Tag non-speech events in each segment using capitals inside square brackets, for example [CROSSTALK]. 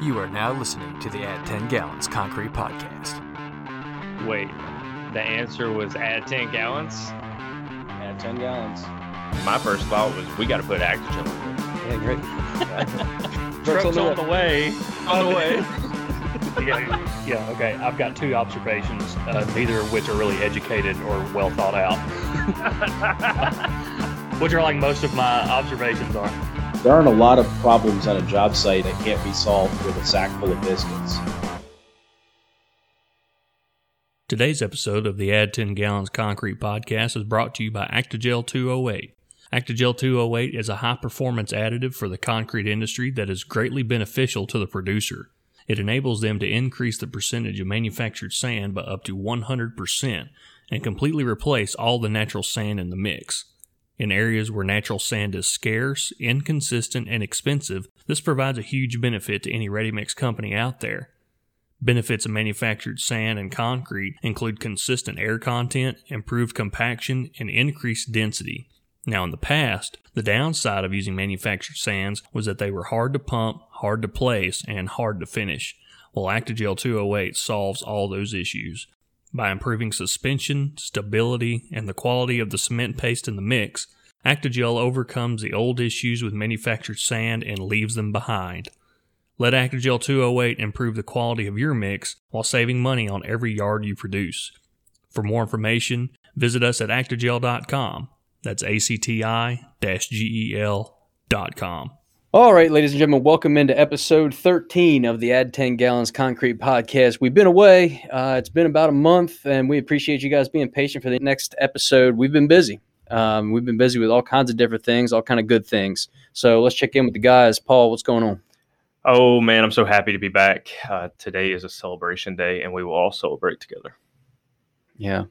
You are now listening to the Add 10 Gallons Concrete Podcast. Wait, the answer was add 10 gallons? Add 10 gallons. My first thought was we got to put Actigel in it. Yeah, great. [LAUGHS] Truck's on the way. On the way. [LAUGHS] yeah, yeah, okay. I've got two observations, uh, neither of which are really educated or well thought out. [LAUGHS] which are like most of my observations are. There aren't a lot of problems on a job site that can't be solved with a sack full of biscuits. Today's episode of the Add 10 Gallons Concrete podcast is brought to you by Actigel 208. Actigel 208 is a high performance additive for the concrete industry that is greatly beneficial to the producer. It enables them to increase the percentage of manufactured sand by up to 100% and completely replace all the natural sand in the mix. In areas where natural sand is scarce, inconsistent, and expensive, this provides a huge benefit to any ready mix company out there. Benefits of manufactured sand and concrete include consistent air content, improved compaction, and increased density. Now, in the past, the downside of using manufactured sands was that they were hard to pump, hard to place, and hard to finish. Well, Actigel 208 solves all those issues. By improving suspension, stability, and the quality of the cement paste in the mix, Actigel overcomes the old issues with manufactured sand and leaves them behind. Let Actigel 208 improve the quality of your mix while saving money on every yard you produce. For more information, visit us at actigel.com. That's A-C-T-I G-E-L.com. All right, ladies and gentlemen, welcome into episode 13 of the Add 10 Gallons Concrete Podcast. We've been away. Uh, it's been about a month, and we appreciate you guys being patient for the next episode. We've been busy. Um, we've been busy with all kinds of different things, all kind of good things. So let's check in with the guys. Paul, what's going on? Oh, man, I'm so happy to be back. Uh, today is a celebration day, and we will all celebrate together. Yeah.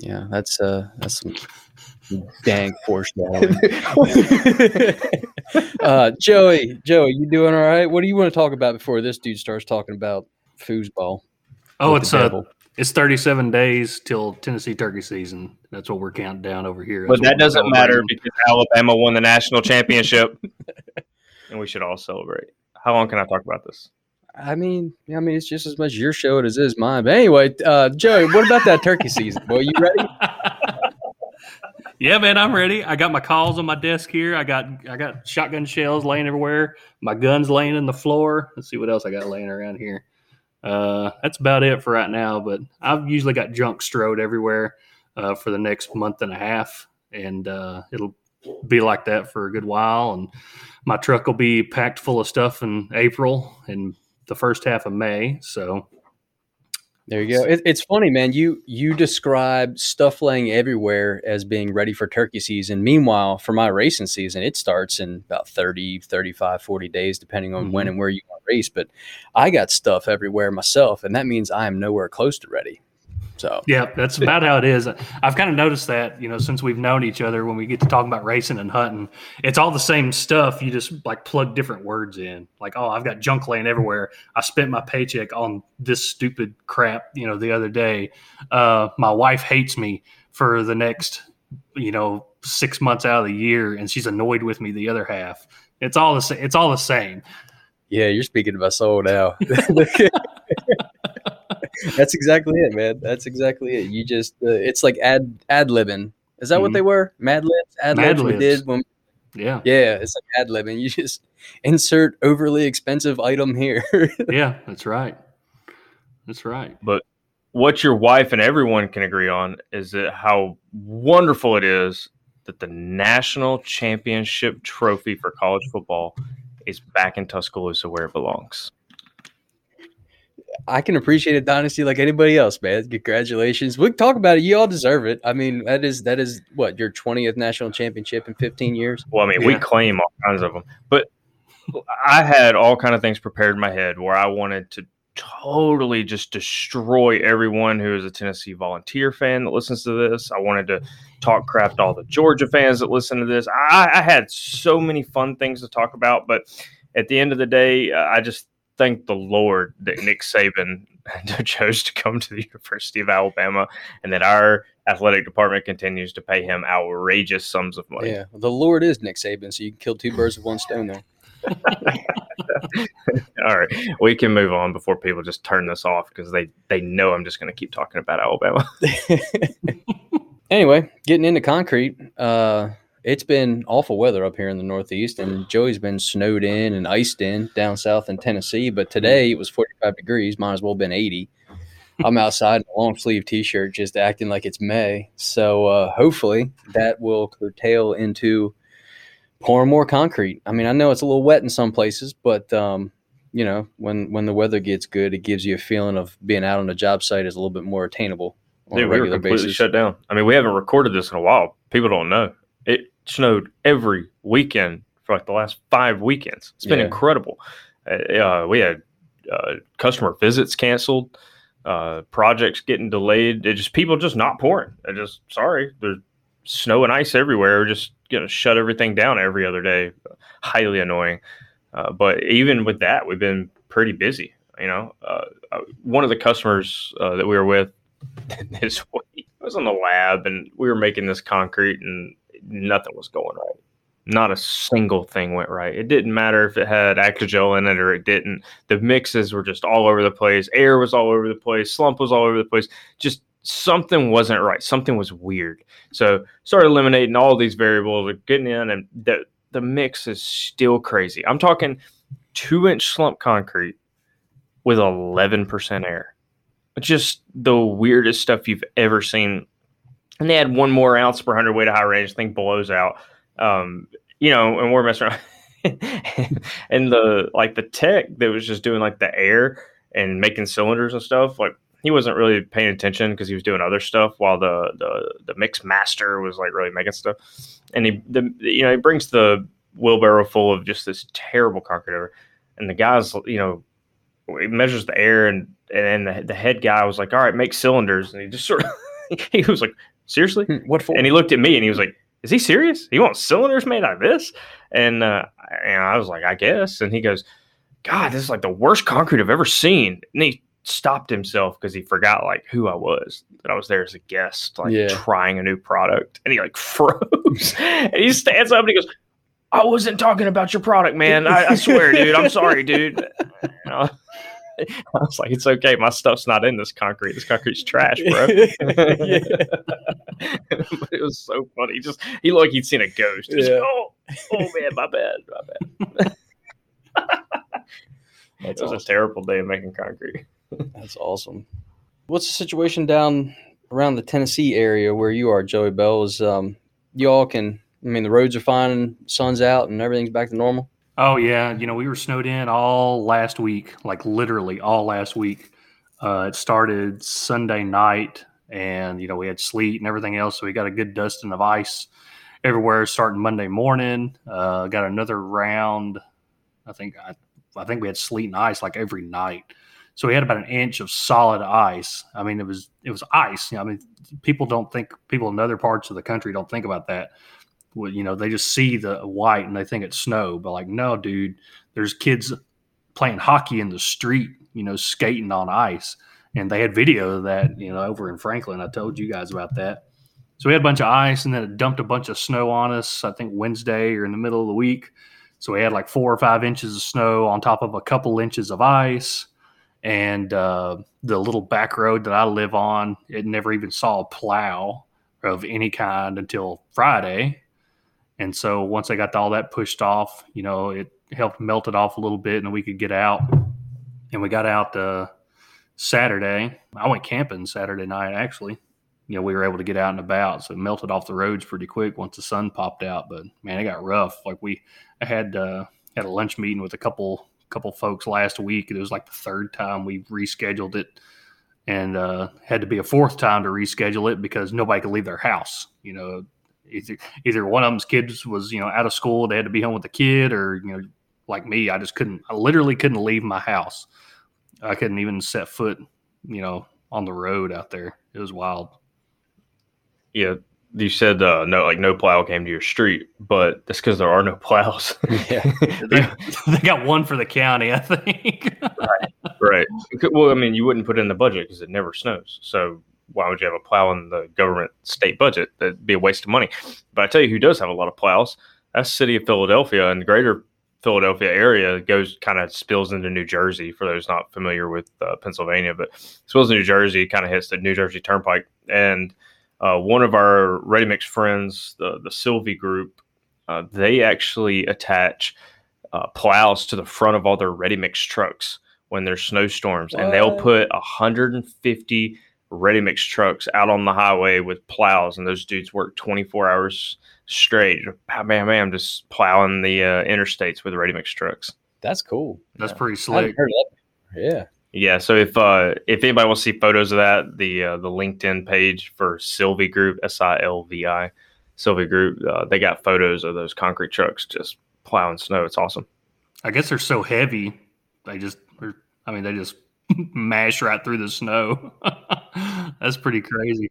Yeah, that's uh that's some dang foreshadowing. [LAUGHS] [LAUGHS] [LAUGHS] uh, Joey, Joey, you doing all right? What do you want to talk about before this dude starts talking about foosball? Oh, it's uh, it's 37 days till Tennessee turkey season. That's what we're counting down over here. That's but that doesn't matter because Alabama won the national championship, and we should all celebrate. How long can I talk about this? I mean, I mean, it's just as much your show as it is mine. But anyway, uh, Joey, what about that turkey season? Boy, you ready? [LAUGHS] yeah, man, I'm ready. I got my calls on my desk here. I got I got shotgun shells laying everywhere. My guns laying in the floor. Let's see what else I got laying around here. Uh, that's about it for right now. But I've usually got junk strode everywhere uh, for the next month and a half, and uh, it'll be like that for a good while. And my truck will be packed full of stuff in April, and the first half of May. So there you go. It, it's funny, man. You you describe stuff laying everywhere as being ready for turkey season. Meanwhile, for my racing season, it starts in about 30, 35, 40 days, depending on mm-hmm. when and where you want to race. But I got stuff everywhere myself, and that means I am nowhere close to ready. So yeah, that's about how it is. I've kind of noticed that you know since we've known each other, when we get to talk about racing and hunting, it's all the same stuff. You just like plug different words in. Like, oh, I've got junk laying everywhere. I spent my paycheck on this stupid crap. You know, the other day, uh, my wife hates me for the next you know six months out of the year, and she's annoyed with me the other half. It's all the same. It's all the same. Yeah, you're speaking to my soul now. [LAUGHS] [LAUGHS] That's exactly it, man. That's exactly it. You just uh, it's like ad ad libbing. Is that mm-hmm. what they were? Mad libs. Ad libs. We did when. Yeah. Yeah, it's like ad libbing. You just [LAUGHS] insert overly expensive item here. [LAUGHS] yeah, that's right. That's right. But what your wife and everyone can agree on is that how wonderful it is that the national championship trophy for college football is back in Tuscaloosa where it belongs. I can appreciate a dynasty like anybody else, man. Congratulations. We can talk about it. You all deserve it. I mean, that is that is what your twentieth national championship in fifteen years. Well, I mean, yeah. we claim all kinds of them, but I had all kind of things prepared in my head where I wanted to totally just destroy everyone who is a Tennessee Volunteer fan that listens to this. I wanted to talk crap to all the Georgia fans that listen to this. I, I had so many fun things to talk about, but at the end of the day, uh, I just thank the Lord that Nick Saban [LAUGHS] chose to come to the University of Alabama and that our athletic department continues to pay him outrageous sums of money. Yeah, the Lord is Nick Saban, so you can kill two birds with one stone there. [LAUGHS] All right, we can move on before people just turn this off because they they know I'm just going to keep talking about Alabama. [LAUGHS] anyway, getting into concrete, uh, it's been awful weather up here in the Northeast, and Joey's been snowed in and iced in down south in Tennessee. But today it was 45 degrees, might as well have been 80. I'm outside in a long sleeve t shirt, just acting like it's May. So uh, hopefully that will curtail into pouring more concrete. I mean, I know it's a little wet in some places, but um, you know, when when the weather gets good, it gives you a feeling of being out on a job site is a little bit more attainable on Dude, a we were regular completely basis. shut down. I mean, we haven't recorded this in a while. People don't know snowed every weekend for like the last five weekends. It's been Yeah. incredible. Uh, we had uh, customer visits canceled, uh, projects getting delayed. It just people just not pouring. They're just sorry. There's snow and ice everywhere. We're just gonna shut everything down every other day. Highly annoying. Uh, but even with that, we've been pretty busy. You know, uh, uh, one of the customers uh, that we were with [LAUGHS] this week was in the lab, and we were making this concrete, and nothing was going right. Not a single thing went right. It didn't matter if it had Actigel in it or it didn't. The mixes were just all over the place. Air was all over the place. Slump was all over the place. Just something wasn't right. Something was weird. So started eliminating all these variables, getting in, and the the mix is still crazy. I'm talking two inch slump concrete with 11% air. Just the weirdest stuff you've ever seen. And they had one more ounce per hundred weight of high range. I think blows out. Um, you know, and we're messing around. [LAUGHS] and the like the tech that was just doing like the air and making cylinders and stuff, like he wasn't really paying attention because he was doing other stuff while the the the mix master was like really making stuff. And he the you know he brings the wheelbarrow full of just this terrible concrete over, and the guys you know he measures the air and and the, the head guy was like, all right, make cylinders, and he just sort of [LAUGHS] he was like, seriously, Hmm, What for? and he looked at me and he was like, "Is he serious? He wants cylinders made out of this?" And uh, and I was like, "I guess." And he goes, "God, this is like the worst concrete I've ever seen." And he stopped himself because he forgot like who I was. That I was there as a guest, like Yeah. trying a new product, and he like [LAUGHS] froze. and he stands up and he goes, "I wasn't talking about your product, man. I, I swear, dude. I'm sorry, dude." [LAUGHS] [LAUGHS] I, was like, "It's okay. My stuff's not in this concrete. This concrete's trash, bro." [LAUGHS] [LAUGHS] But it was so funny. He just he looked like he'd seen a ghost. He was Yeah. like, oh, oh man, my bad, my bad. That's it was awesome. a terrible day of making concrete. That's awesome. What's the situation down around the Tennessee area where you are, Joey Bells? Um, y'all can, I mean, the roads are fine and sun's out and everything's back to normal. Oh yeah, you know we were snowed in all last week, like literally all last week. Uh, it started Sunday night, and you know we had sleet and everything else, so we got a good dusting of ice everywhere starting Monday morning. Uh, got another round. I think I, I think we had sleet and ice like every night. So we had about an inch of solid ice. I mean, it was it was ice. You know, I mean, people don't think people in other parts of the country don't think about that you know, they just see the white and they think it's snow. But like, no, dude, there's kids playing hockey in the street, you know, skating on ice. And they had video of that, you know, over in Franklin. I told you guys about that. So we had a bunch of ice and then it dumped a bunch of snow on us, I think Wednesday or in the middle of the week. So we had like four or five inches of snow on top of a couple inches of ice. And uh, the little back road that I live on, it never even saw a plow of any kind until Friday. And so once I got all that pushed off, you know, it helped melt it off a little bit and we could get out. And we got out uh, Saturday. I went camping Saturday night, actually. You know, we were able to get out and about. So it melted off the roads pretty quick once the sun popped out. But man, it got rough. Like we, I had, uh, had a lunch meeting with a couple, couple folks last week. It was like the third time we rescheduled it and uh, had to be a fourth time to reschedule it because nobody could leave their house. You know, either either one of them's kids was you know out of school, they had to be home with the kid, or you know, like me, I just couldn't. I literally couldn't leave my house. I couldn't even set foot, you know, on the road out there. It was wild. Yeah, you said uh, no, like no plow came to your street, but that's because there are no [LAUGHS] plows. Yeah. [LAUGHS] They, [LAUGHS] they got one for the county, I think. right. Well, I mean, you wouldn't put it in the budget because it never snows. So why would you have a plow in the government state budget? That'd be a waste of money. But I tell you, who does have a lot of plows? That's the city of Philadelphia and the greater Philadelphia area goes kind of spills into New Jersey. For those not familiar with uh, Pennsylvania, but spills into New Jersey, kind of hits the New Jersey Turnpike. And uh, one of our ready mix friends, the the Silvi Group, uh, they actually attach uh, plows to the front of all their ready mix trucks when there's snowstorms, and they'll What? put 150 ready mix trucks out on the highway with plows, and those dudes work 24 hours straight, bam, bam, bam, just plowing the uh, interstates with ready mix trucks. That's cool. That's pretty I slick. heard that. Yeah. Yeah, so if uh, if anybody wants to see photos of that, the uh, the LinkedIn page for Silvi Group, S I L V I, Silvi Group, uh, they got photos of those concrete trucks just plowing snow. It's awesome. I guess they're so heavy, they just, I mean, they just [LAUGHS] mash right through the snow. [LAUGHS] That's pretty crazy.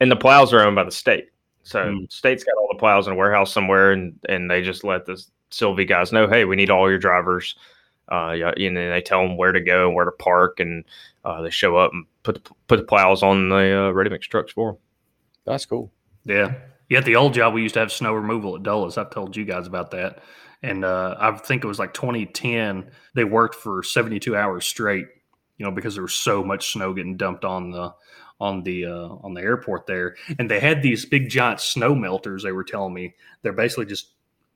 And the plows are owned by the state, so Hmm. state's got all the plows in a warehouse somewhere, and and they just let the Silvi guys know, hey, we need all your drivers. Uh, yeah, and then they tell them where to go and where to park, and uh, they show up and put the, put the plows on the uh, ready mix trucks for them. That's cool. Yeah. Yeah. At the old job, we used to have snow removal at Dulles. I've told you guys about that. And uh, I think it was like 2010. They worked for 72 hours straight, you know, because there was so much snow getting dumped on the on the uh, on the airport there. And they had these big giant snow melters. They were telling me they're basically just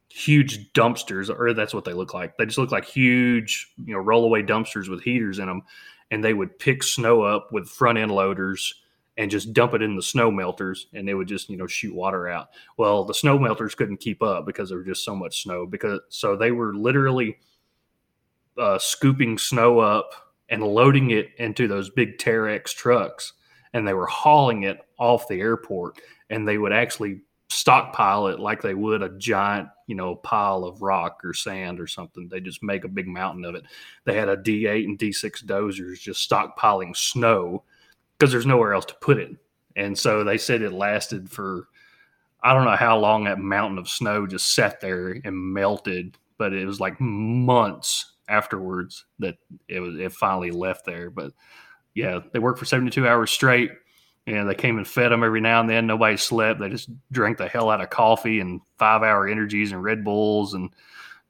huge dumpsters, or that's what they look like. They just look like huge, you know, rollaway dumpsters with heaters in them. And they would pick snow up with front end loaders and just dump it in the snow melters and they would just you know shoot water out well the snow melters couldn't keep up because there was just so much snow because so they were literally uh, scooping snow up and loading it into those big Terex trucks and they were hauling it off the airport and they would actually stockpile it like they would a giant you know pile of rock or sand or something they just make a big mountain of it they had a d8 and d6 dozers just stockpiling snow because there's nowhere else to put it. And so they said it lasted for I don't know how long that mountain of snow just sat there and melted, but it was like months afterwards that it was it finally left there. But yeah, they worked for 72 hours straight and they came and fed them every now and then. Nobody slept. They just drank the hell out of coffee and five hour energies and Red Bulls and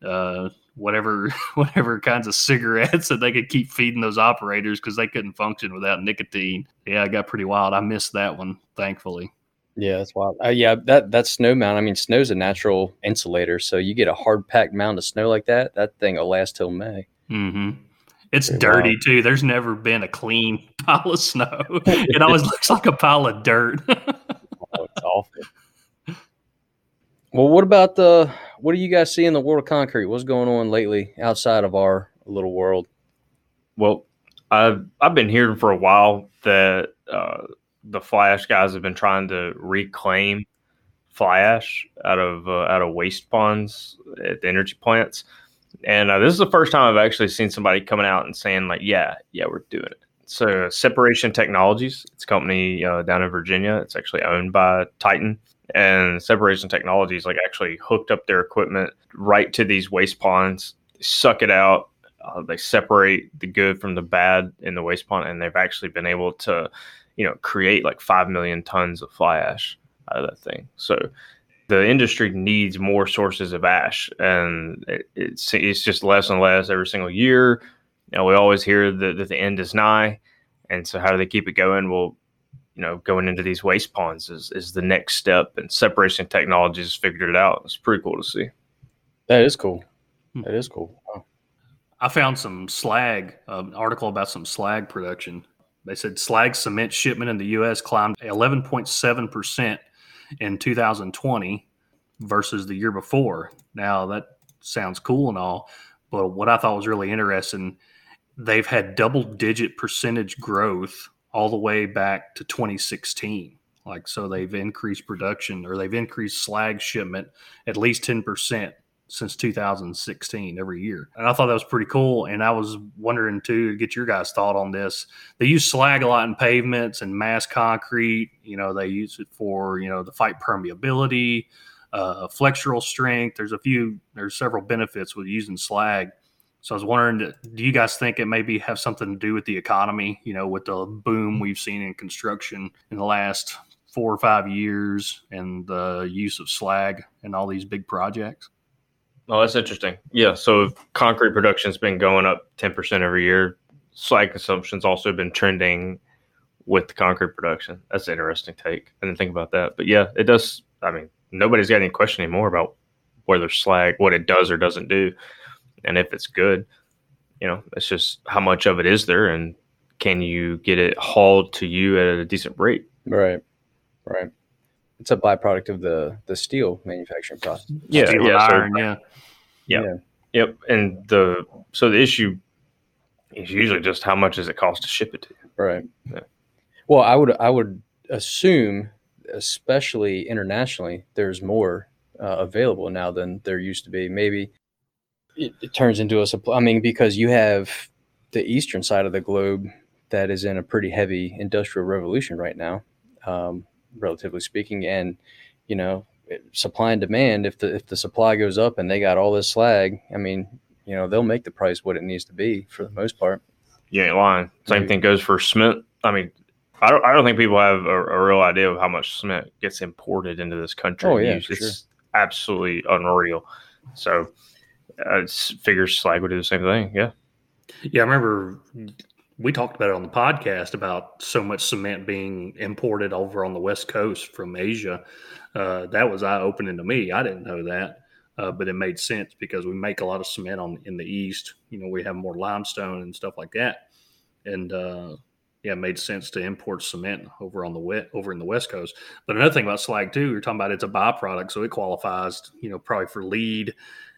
uh, whatever [LAUGHS] whatever kinds of cigarettes that they could keep feeding those operators because they couldn't function without nicotine. Yeah, it got pretty wild. I missed that one, thankfully. Yeah, that's wild. Uh, yeah, that that snow mound. I mean, snow's a natural insulator, so you get a hard packed mound of snow like that. That thing will last till May. hmm It's Very dirty wild. too. There's never been a clean [LAUGHS] pile of snow. [LAUGHS] it always looks like a pile of dirt. [LAUGHS] Oh, it's awful. Well, what about the? What do you guys see in the world of concrete? What's going on lately outside of our little world? Well, I've I've been hearing for a while that uh, the fly ash guys have been trying to reclaim fly ash out of uh, out of waste ponds at the energy plants, and uh, this is the first time I've actually seen somebody coming out and saying like, "Yeah, yeah, we're doing it." So, Separation Technologies, it's a company uh, down in Virginia. It's actually owned by Titan, and Separation Technologies like actually hooked up their equipment right to these waste ponds, suck it out, uh, they separate the good from the bad in the waste pond, and they've actually been able to, you know, create like five million tons of fly ash out of that thing. So the industry needs more sources of ash, and it, it's it's just less and less every single year. You know, we always hear that, that the end is nigh, and so how do they keep it going? Well, you know, going into these waste ponds is, is the next step, and separation technologies has figured it out. It's pretty cool to see. That is cool. Hmm. That is cool. Wow. I found some slag, uh, an article about some slag production. They said slag cement shipment in the U.S. climbed 11.7% in 2020 versus the year before. Now, that sounds cool and all, but what I thought was really interesting, they've had double digit percentage growth all the way back to 2016. Like, so they've increased production or they've increased slag shipment at least 10% since 2016 every year. And I thought that was pretty cool. And I was wondering too to get your guys' thought on this. They use slag a lot in pavements and mass concrete. You know, they use it for, you know, the fight permeability, uh, flexural strength. There's a few, there's several benefits with using slag. So I was wondering, do you guys think it maybe have something to do with the economy? You know, with the boom we've seen in construction in the last four or five years and the use of slag in all these big projects? Oh, that's interesting. Yeah. So concrete production's been going up 10% every year. Slag consumption's also been trending with concrete production. That's an interesting take. I didn't think about that. But yeah, it does. I mean, nobody's got any question anymore about whether slag, what it does or doesn't do, and if it's good. You know, it's just how much of it is there and can you get it hauled to you at a decent rate? Right. Right. It's a byproduct of the the steel manufacturing process. Yeah. Steel yeah. and so- iron, yeah. Yeah. Yeah. Yep. And the so the issue is usually just how much does it cost to ship it to you? Right. Yeah. Well, I would I would assume, especially internationally, there's more uh, available now than there used to be. Maybe it, it turns into a supply. I mean, because you have the eastern side of the globe that is in a pretty heavy industrial revolution right now, um, relatively speaking, and you know, supply and demand. If the if the supply goes up and they got all this slag, I mean, you know, they'll make the price what it needs to be for the most part. You ain't lying. Same Right. thing goes for cement. I mean, I don't I don't think people have a, a real idea of how much cement gets imported into this country. Oh, yeah, used. for it's absolutely unreal. So uh, it's figures slag would do the same thing. Yeah. Yeah, I remember we talked about it on the podcast about so much cement being imported over on the West Coast from Asia. Uh, that was eye opening to me. I didn't know that, uh, but it made sense because we make a lot of cement on in the east. You know, we have more limestone and stuff like that, and uh, yeah, it made sense to import cement over on the wet over in the West Coast. But another thing about slag too, you're talking about it's a byproduct, so it qualifies, you know, probably for LEED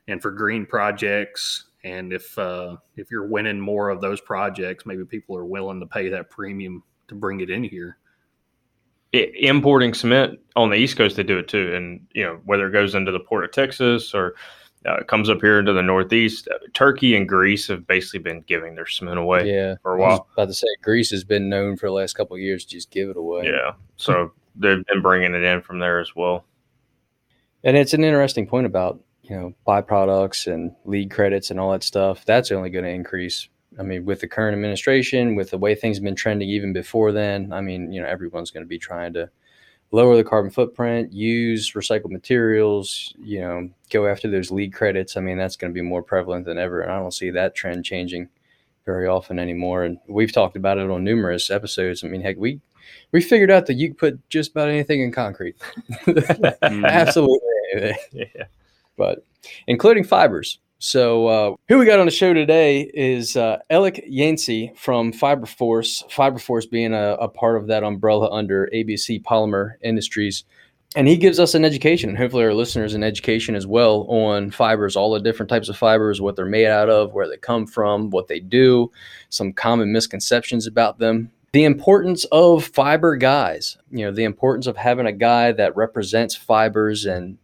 and for green projects. And if uh, if you're winning more of those projects, maybe people are willing to pay that premium to bring it in here. I importing cement on the East Coast, they do it too. And, you know, whether it goes into the port of Texas or uh, comes up here into the Northeast, uh, Turkey and Greece have basically been giving their cement away yeah, for a I was while. about to say Greece has been known for the last couple of years to just give it away. Yeah. So they've been bringing it in from there as well. And it's an interesting point about, you know, byproducts and LEED credits and all that stuff. That's only going to increase. I mean, with the current administration, with the way things have been trending even before then, I mean, you know, everyone's going to be trying to lower the carbon footprint, use recycled materials, you know, go after those LEED credits. I mean, that's going to be more prevalent than ever. And I don't see that trend changing very often anymore. And we've talked about it on numerous episodes. I mean, heck, we we figured out that you can put just about anything in concrete. [LAUGHS] [LAUGHS] Mm-hmm. Absolutely [LAUGHS] Yeah. But including fibers. So, uh, who we got on the show today is uh, Alec Yancey from FiberForce. FiberForce being a, a part of that umbrella under ABC Polymer Industries. And he gives us an education, and hopefully our listeners an education as well on fibers, all the different types of fibers, what they're made out of, where they come from, what they do, some common misconceptions about them. The importance of fiber guys, you know, the importance of having a guy that represents fibers and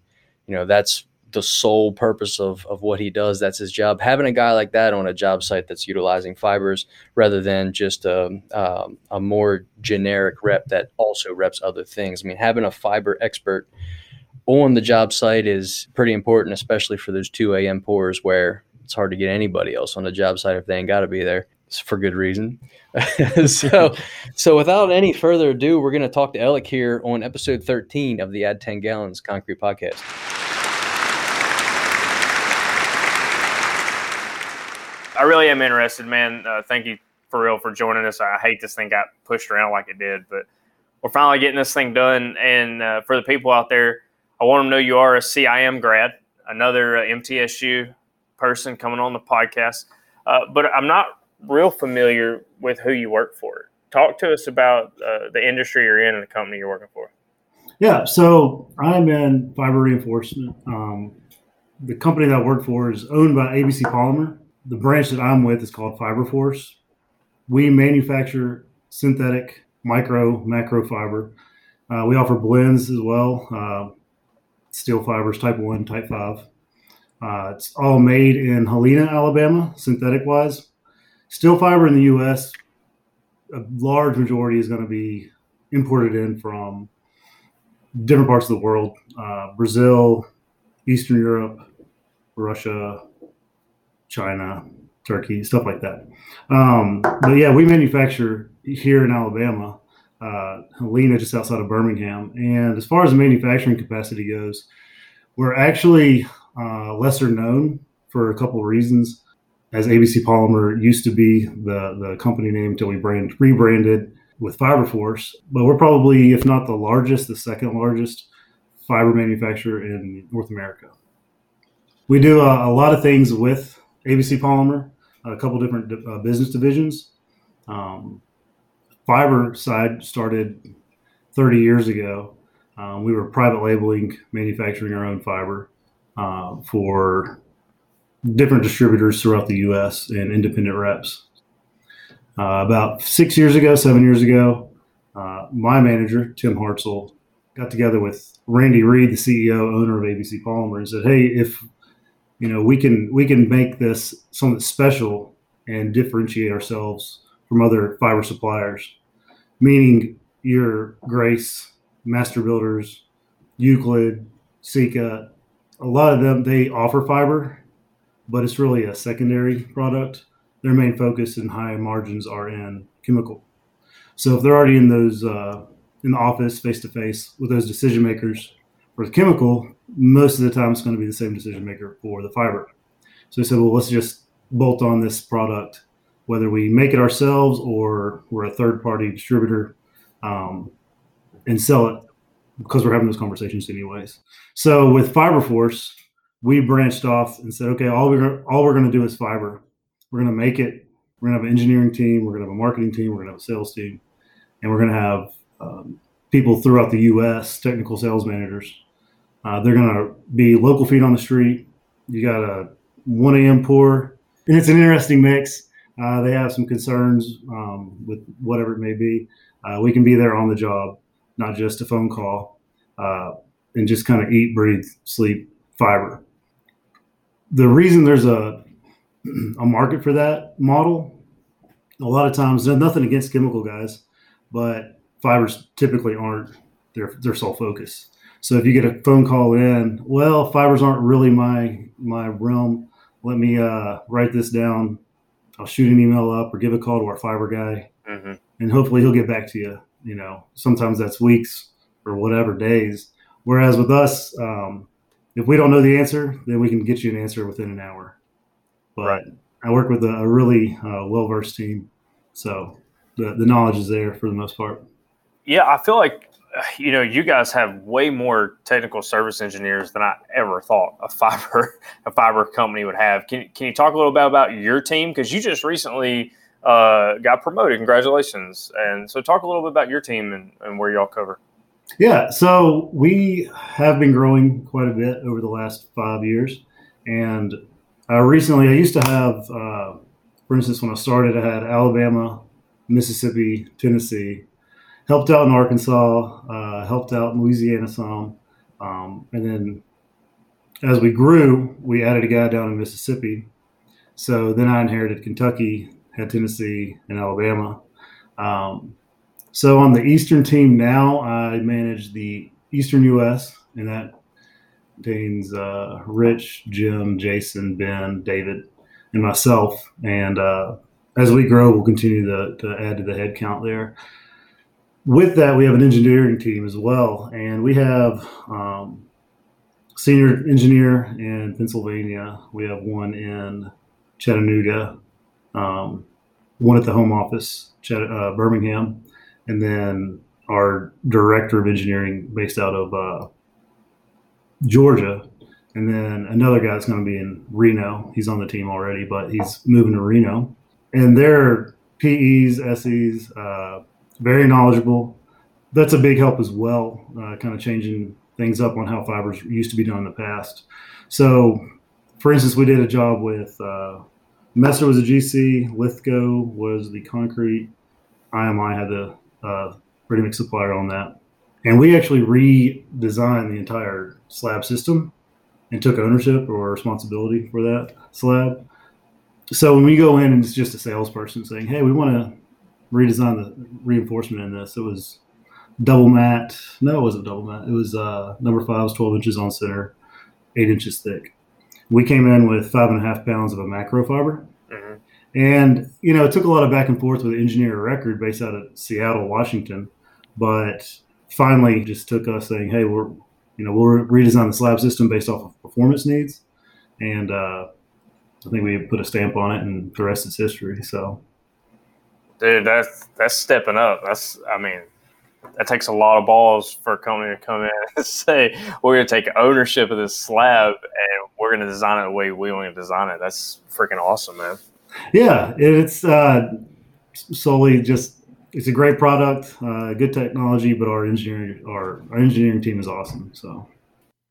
you know that's the sole purpose of, of what he does that's his job. Having a guy like that on a job site that's utilizing fibers rather than just a, um, a more generic rep that also reps other things. I mean having a fiber expert on the job site is pretty important especially for those 2 a.m pours where it's hard to get anybody else on the job site if they ain't got to be there for good reason. [LAUGHS] So so without any further ado we're going to talk to Alec here on episode 13 of the add 10 gallons concrete podcast I really am interested, man. Uh, thank you for real for joining us. I hate this thing got pushed around like it did, but we're finally getting this thing done. And uh, for the people out there, I want them to know you are a CIM grad, another uh, MTSU person coming on the podcast. Uh, but I'm not real familiar with who you work for. Talk to us about uh, the industry you're in and the company you're working for. Yeah, so I'm in fiber reinforcement. Um, the company that I work for is owned by ABC Polymer. The branch that I'm with is called FiberForce. We manufacture synthetic micro macro fiber. Uh, we offer blends as well, uh, steel fibers, type one, type five. Uh, it's all made in Helena, Alabama, synthetic wise. Steel fiber in the U.S. A large majority is going to be imported in from different parts of the world uh, Brazil, Eastern Europe, Russia, China, Turkey, stuff like that. Um, but yeah, we manufacture here in Alabama, uh, Helena, just outside of Birmingham. And as far as the manufacturing capacity goes, we're actually uh, lesser known for a couple of reasons. As ABC Polymer used to be the, the company name until we brand, rebranded with FiberForce, but we're probably, if not the largest, the second largest fiber manufacturer in North America. We do a, a lot of things with ABC Polymer, a couple different uh, business divisions. Um, fiber side started 30 years ago. Um, we were private labeling, manufacturing our own fiber uh, for different distributors throughout the U.S. and independent reps. Uh, about six years ago, seven years ago, uh, my manager Tim Hartzell got together with Randy Reed, the CEO owner of ABC Polymer, and said, "Hey, if you know we can we can make this something special and differentiate ourselves from other fiber suppliers, meaning your Grace, Master Builders, Euclid, Sika, a lot of them they offer fiber, but it's really a secondary product. Their main focus and high margins are in chemical. So if they're already in those uh, in the office face to face with those decision makers for the chemical, most of the time it's going to be the same decision maker for the fiber. So we said, well, let's just bolt on this product, whether we make it ourselves or we're a third party distributor, um, and sell it because we're having those conversations anyways. So with FiberForce, we branched off and said, okay, all we're all we're going to do is fiber. We're going to make it. We're going to have an engineering team. We're going to have a marketing team. We're going to have a sales team, and we're going to have um, people throughout the U.S. technical sales managers. Uh, they're going to be local feed on the street. You got a 1 a.m. pour, and it's an interesting mix. Uh, they have some concerns um, with whatever it may be. Uh, we can be there on the job, not just a phone call, uh, and just kind of eat, breathe, sleep fiber. The reason there's a [CLEARS THROAT] a market for that model, a lot of times, nothing against chemical guys, but fibers typically aren't their their sole focus. So if you get a phone call in, well, fibers aren't really my my realm. Let me uh, write this down. I'll shoot an email up or give a call to our fiber guy, mm-hmm. and hopefully he'll get back to you. You know, sometimes that's weeks or whatever days. Whereas with us, um, if we don't know the answer, then we can get you an answer within an hour. But right. I work with a, a really uh, well versed team, so the the knowledge is there for the most part. Yeah, I feel like [SIGHS] you know you guys have way more technical service engineers than I ever thought a [LAUGHS] fiber a fiber company would have. Can can you talk a little bit about your team because you just recently uh, got promoted? Congratulations! And so talk a little bit about your team and, and where y'all cover. Yeah, so we have been growing quite a bit over the last five years, and uh, recently I used to have, uh, for instance, when I started, I had Alabama, Mississippi, Tennessee, helped out in Arkansas, uh, helped out in Louisiana some, um, and then as we grew, we added a guy down in Mississippi. So then I inherited Kentucky, had Tennessee, and Alabama. Um, so on the Eastern team now, I manage the Eastern U.S. and that contains uh, Rich, Jim, Jason, Ben, David, and myself. And uh, as we grow, we'll continue to, to add to the head count there with that, we have an engineering team as well, and we have um, senior engineer in Pennsylvania. We have one in Chattanooga, um, one at the home office, uh, Birmingham, and then our director of engineering based out of uh, Georgia, and then another guy that's going to be in Reno. He's on the team already, but he's moving to Reno, and they're PEs, SEs. Uh, very knowledgeable. That's a big help as well, uh, kind of changing things up on how fibers used to be done in the past. So, for instance, we did a job with uh, Messer was a GC, Lithko was the concrete, IMI had the uh, ready mix supplier on that, and we actually redesigned the entire slab system and took ownership or responsibility for that slab. So when we go in and it's just a salesperson saying, "Hey, we want to redesign the reinforcement in this. It was double mat. No, it wasn't double mat. It was uh, number five was 12 inches on center, eight inches thick. We came in with five and a half pounds of a macro fiber. Mm-hmm. And, you know, it took a lot of back and forth with engineer record based out of Seattle, Washington. But finally just took us saying, hey, we're, you know, we'll redesign the slab system based off of performance needs. and uh, I think we put a stamp on it, and the rest is history. So, dude, that's that's stepping up. That's I mean, that takes a lot of balls for a company to come in [LAUGHS] and say we're going to take ownership of this slab and we're going to design it the way we want to design it. That's freaking awesome, man. Yeah, it's uh, solely just it's a great product, uh, good technology, but our engineering our, our engineering team is awesome. So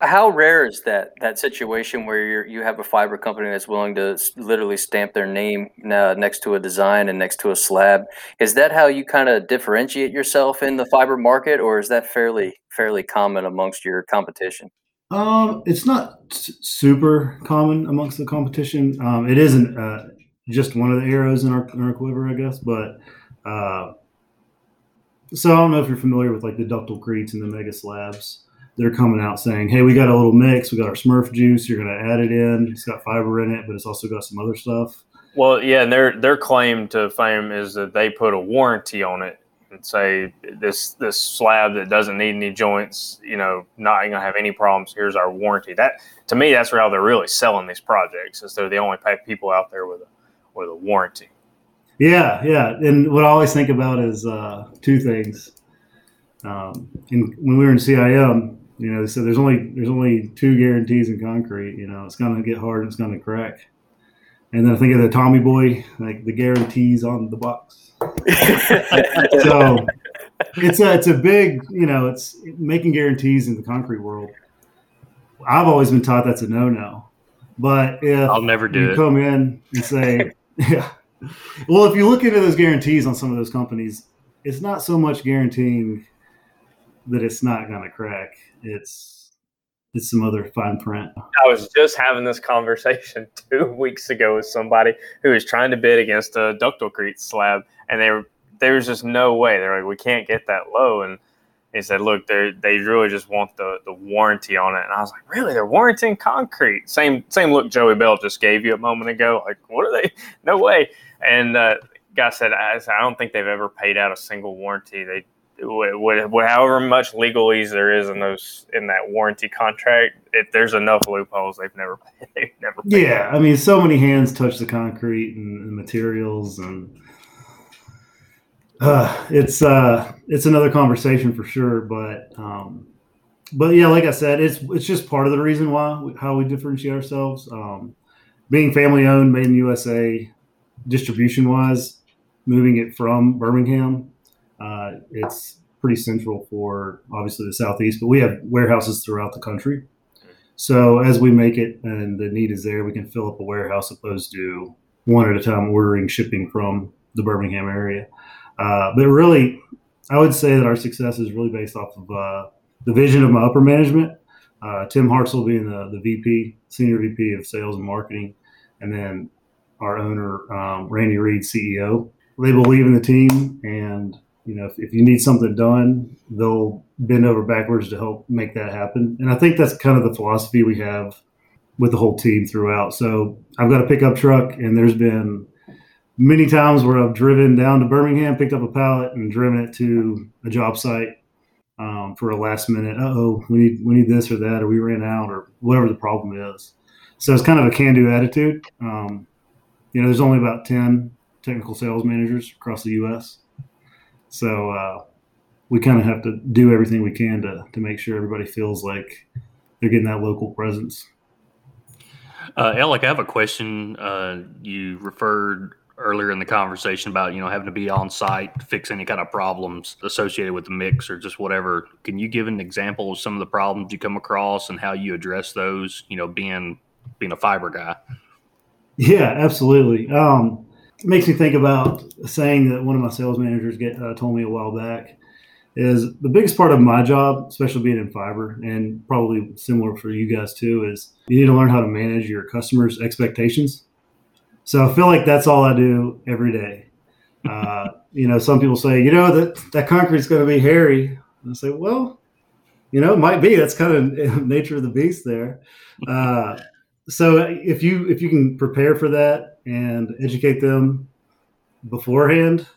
how rare is that that situation where you you have a fiber company that's willing to literally stamp their name uh, next to a design and next to a slab? Is that how you kind of differentiate yourself in the fiber market, or is that fairly fairly common amongst your competition? Um, it's not super common amongst the competition. Um, it isn't uh, just one of the arrows in our, in our quiver, I guess. But uh, so I don't know if you're familiar with like the ductilecretes and the mega slabs they're coming out saying, "Hey, we got a little mix. We got our Smurf juice. You're going to add it in. It's got fiber in it, but it's also got some other stuff." Well, yeah, and their their claim to fame is that they put a warranty on it and say this this slab that doesn't need any joints, you know, not going to have any problems. Here's our warranty. That to me, that's how they're really selling these projects. Is they're the only people out there with a with a warranty. Yeah, yeah, and what I always think about is uh, two things. Um, in, when we were in CIM, you know, so there's only there's only two guarantees in concrete. You know, it's gonna get hard and it's gonna crack. And then I think of the Tommy Boy, like the guarantees on the box. [LAUGHS] so it's a it's a big, you know, it's making guarantees in the concrete world. I've always been taught that's a no no. But if I'll never do you it. come in and say, [LAUGHS] yeah. Well, if you look into those guarantees on some of those companies, it's not so much guaranteeing that it's not going to crack it's it's some other fine print. I was just having this conversation [LAUGHS] two weeks ago with somebody who was trying to bid against a DuctilCrete slab, and they were there was just no way. They're like, we can't get that low, and he said, look, they they really just want the the warranty on it. And I was like, really? They're warranting concrete? Same same look Joey Bell just gave you a moment ago. Like, what are they? [LAUGHS] No way. And uh, guy said, I, I don't think they've ever paid out a single warranty. They however much legalese there is in those in that warranty contract, it, there's enough loopholes they've never [LAUGHS] they've never. yeah, I mean, so many hands touch the concrete and, materials, and uh, it's uh, it's another conversation for sure. But um, but yeah, like I said, it's it's just part of the reason why how we differentiate ourselves. Um, being family owned, made in USA, distribution wise, moving it from Birmingham uh, it's pretty central for obviously the southeast, but we have warehouses throughout the country. So as we make it and the need is there, we can fill up a warehouse opposed to one at a time ordering shipping from the Birmingham area. Uh, but really, I would say that our success is really based off of uh, the vision of my upper management. Uh, Tim Hartzell being the, the VP, senior VP of sales and marketing, and then our owner, um, Randy Reed, CEO. They believe in the team and you know, if, if you need something done, they'll bend over backwards to help make that happen. And I think that's kind of the philosophy we have with the whole team throughout. So I've got a pickup truck, and there's been many times where I've driven down to Birmingham, picked up a pallet, and driven it to a job site um, for a last minute. Uh oh, we need we need this or that, or we ran out, or whatever the problem is. So it's kind of a can-do attitude. Um, you know, there's only about ten technical sales managers across the U.S. So uh, we kind of have to do everything we can to to make sure everybody feels like they're getting that local presence. Uh, Alec, I have a question. Uh, you referred earlier in the conversation about you know having to be on site to fix any kind of problems associated with the mix or just whatever. Can you give an example of some of the problems you come across and how you address those? You know, being being a fiber guy. Yeah, absolutely. Um, makes me think about a saying that one of my sales managers get uh, told me a while back is the biggest part of my job, especially being in fiber and probably similar for you guys too, is you need to learn how to manage your customers' expectations. So I feel like that's all I do every day. Uh, [LAUGHS] you know, some people say, you know, that that concrete's going to be hairy. And I say, well, you know, it might be. That's kind of [LAUGHS] nature of the beast there. Uh, so if you if you can prepare for that and educate them beforehand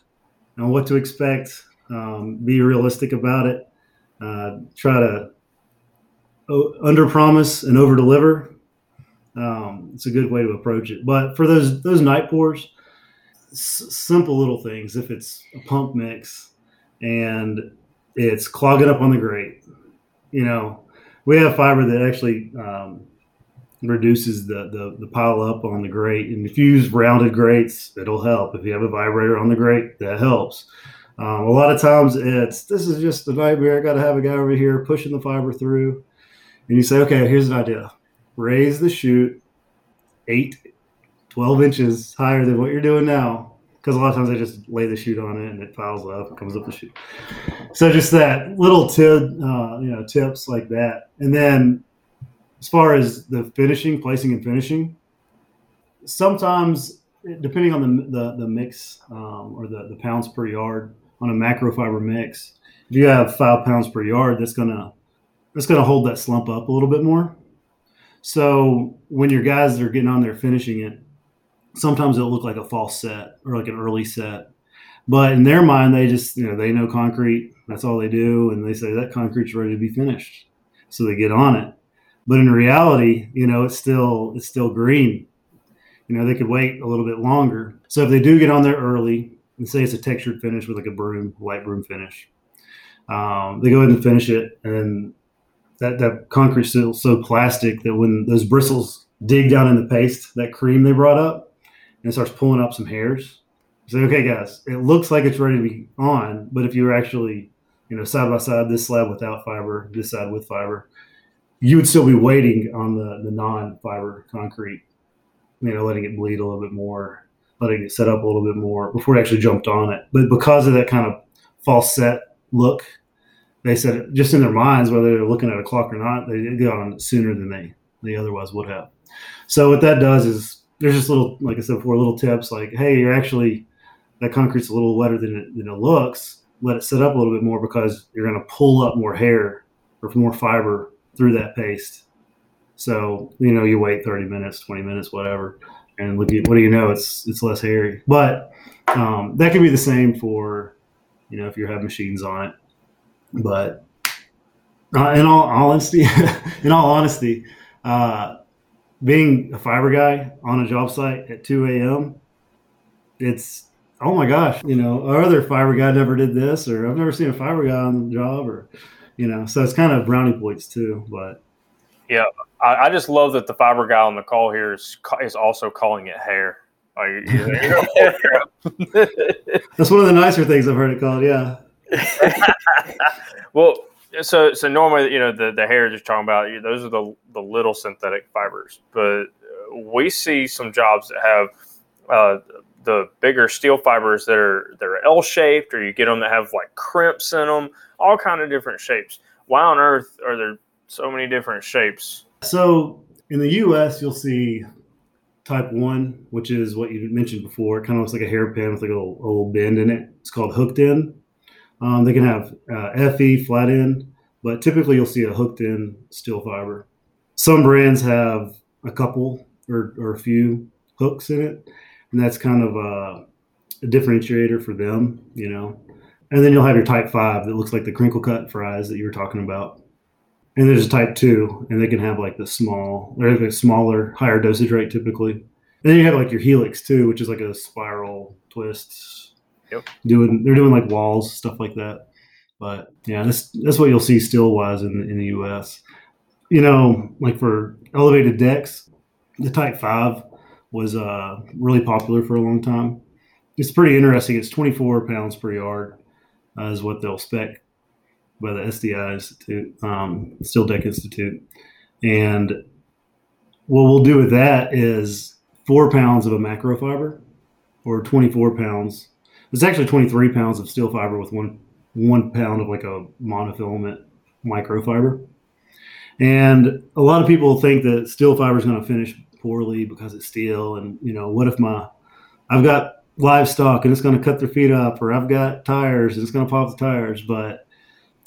on what to expect, um, be realistic about it, uh, try to under promise and over deliver. Um, it's a good way to approach it. But for those those night pours, s- simple little things. If it's a pump mix and it's clogging up on the grate, you know, we have fiber that actually um, reduces the, the the pile up on the grate. And if you use rounded grates, it'll help. If you have a vibrator on the grate, that helps. Um, a lot of times it's this is just a nightmare. I got to have a guy over here pushing the fiber through, and you say, okay, here's an idea: raise the chute eight, 12 inches higher than what you're doing now. Because a lot of times I just lay the chute on it and it piles up and comes up the chute. So just that little tip, uh, you know, tips like that. And then as far as the finishing, placing and finishing, sometimes depending on the the, the mix um, or the, the pounds per yard on a macro fiber mix, if you have five pounds per yard, that's gonna that's gonna hold that slump up a little bit more. So when your guys are getting on there finishing it, sometimes it'll look like a false set or like an early set. But in their mind, they just you know they know concrete. That's all they do, and they say that concrete's ready to be finished, so they get on it. But in reality, you know, it's still it's still green. You know, they could wait a little bit longer. So if they do get on there early, and say it's a textured finish with like a broom, light broom finish, um, they go ahead and finish it, and that that concrete's still so plastic that when those bristles dig down in the paste, that cream they brought up, and it starts pulling up some hairs. Say, okay, guys, it looks like it's ready to be on, but if you were actually, you know, side by side, this slab without fiber, this side with fiber, you would still be waiting on the the non-fiber concrete, you know, letting it bleed a little bit more, letting it set up a little bit more before it actually jumped on it. But because of that kind of false set look, they said just in their minds, whether they're looking at a clock or not, they got on it sooner than they they otherwise would have. So what that does is there's just little, like I said before, little tips like, hey, you're actually that concrete's a little wetter than it, than it looks. Let it set up a little bit more because you're going to pull up more hair or more fiber through that paste. So you know you wait 30 minutes, 20 minutes, whatever, and look at what do you know? It's it's less hairy. But um, that could be the same for you know if you have machines on it. But uh, in all honesty, [LAUGHS] in all honesty, uh, being a fiber guy on a job site at 2 a.m., it's oh my gosh, you know, our other fiber guy never did this, or I've never seen a fiber guy on the job, or you know, so it's kind of brownie points too. But yeah, I, I just love that the fiber guy on the call here is is also calling it hair. Like, [LAUGHS] that's one of the nicer things I've heard it called. Yeah. [LAUGHS] well, so so normally you know the the hair just talking about those are the the little synthetic fibers, but we see some jobs that have uh, the bigger steel fibers that are that are L shaped, or you get them that have like crimps in them, all kind of different shapes. Why on earth are there so many different shapes? So in the U.S., you'll see type one, which is what you mentioned before. It kind of looks like a hairpin with like a little, a little bend in it. It's called hooked in. Um, they can have uh, FE flat end, but typically you'll see a hooked in steel fiber. Some brands have a couple or, or a few hooks in it, and that's kind of a, a differentiator for them, you know. And then you'll have your Type Five that looks like the crinkle cut fries that you were talking about. And there's a Type Two, and they can have like the small, or a smaller, higher dosage rate typically. And then you have like your Helix too, which is like a spiral twist. Yep. Doing they're doing like walls, stuff like that. But yeah, that's that's what you'll see steel wise in in the U.S. You know, like for elevated decks, the Type Five was uh, really popular for a long time. It's pretty interesting. It's 24 pounds per yard uh, is what they'll spec by the SDI Institute, um, Steel Deck Institute. And what we'll do with that is four pounds of a macro fiber or 24 pounds. It's actually 23 pounds of steel fiber with one one pound of like a monofilament microfiber. And a lot of people think that steel fiber is going to finish poorly because it's steel. And you know what if my i've got livestock and it's going to cut their feet up or i've got tires and it's going to pop the tires but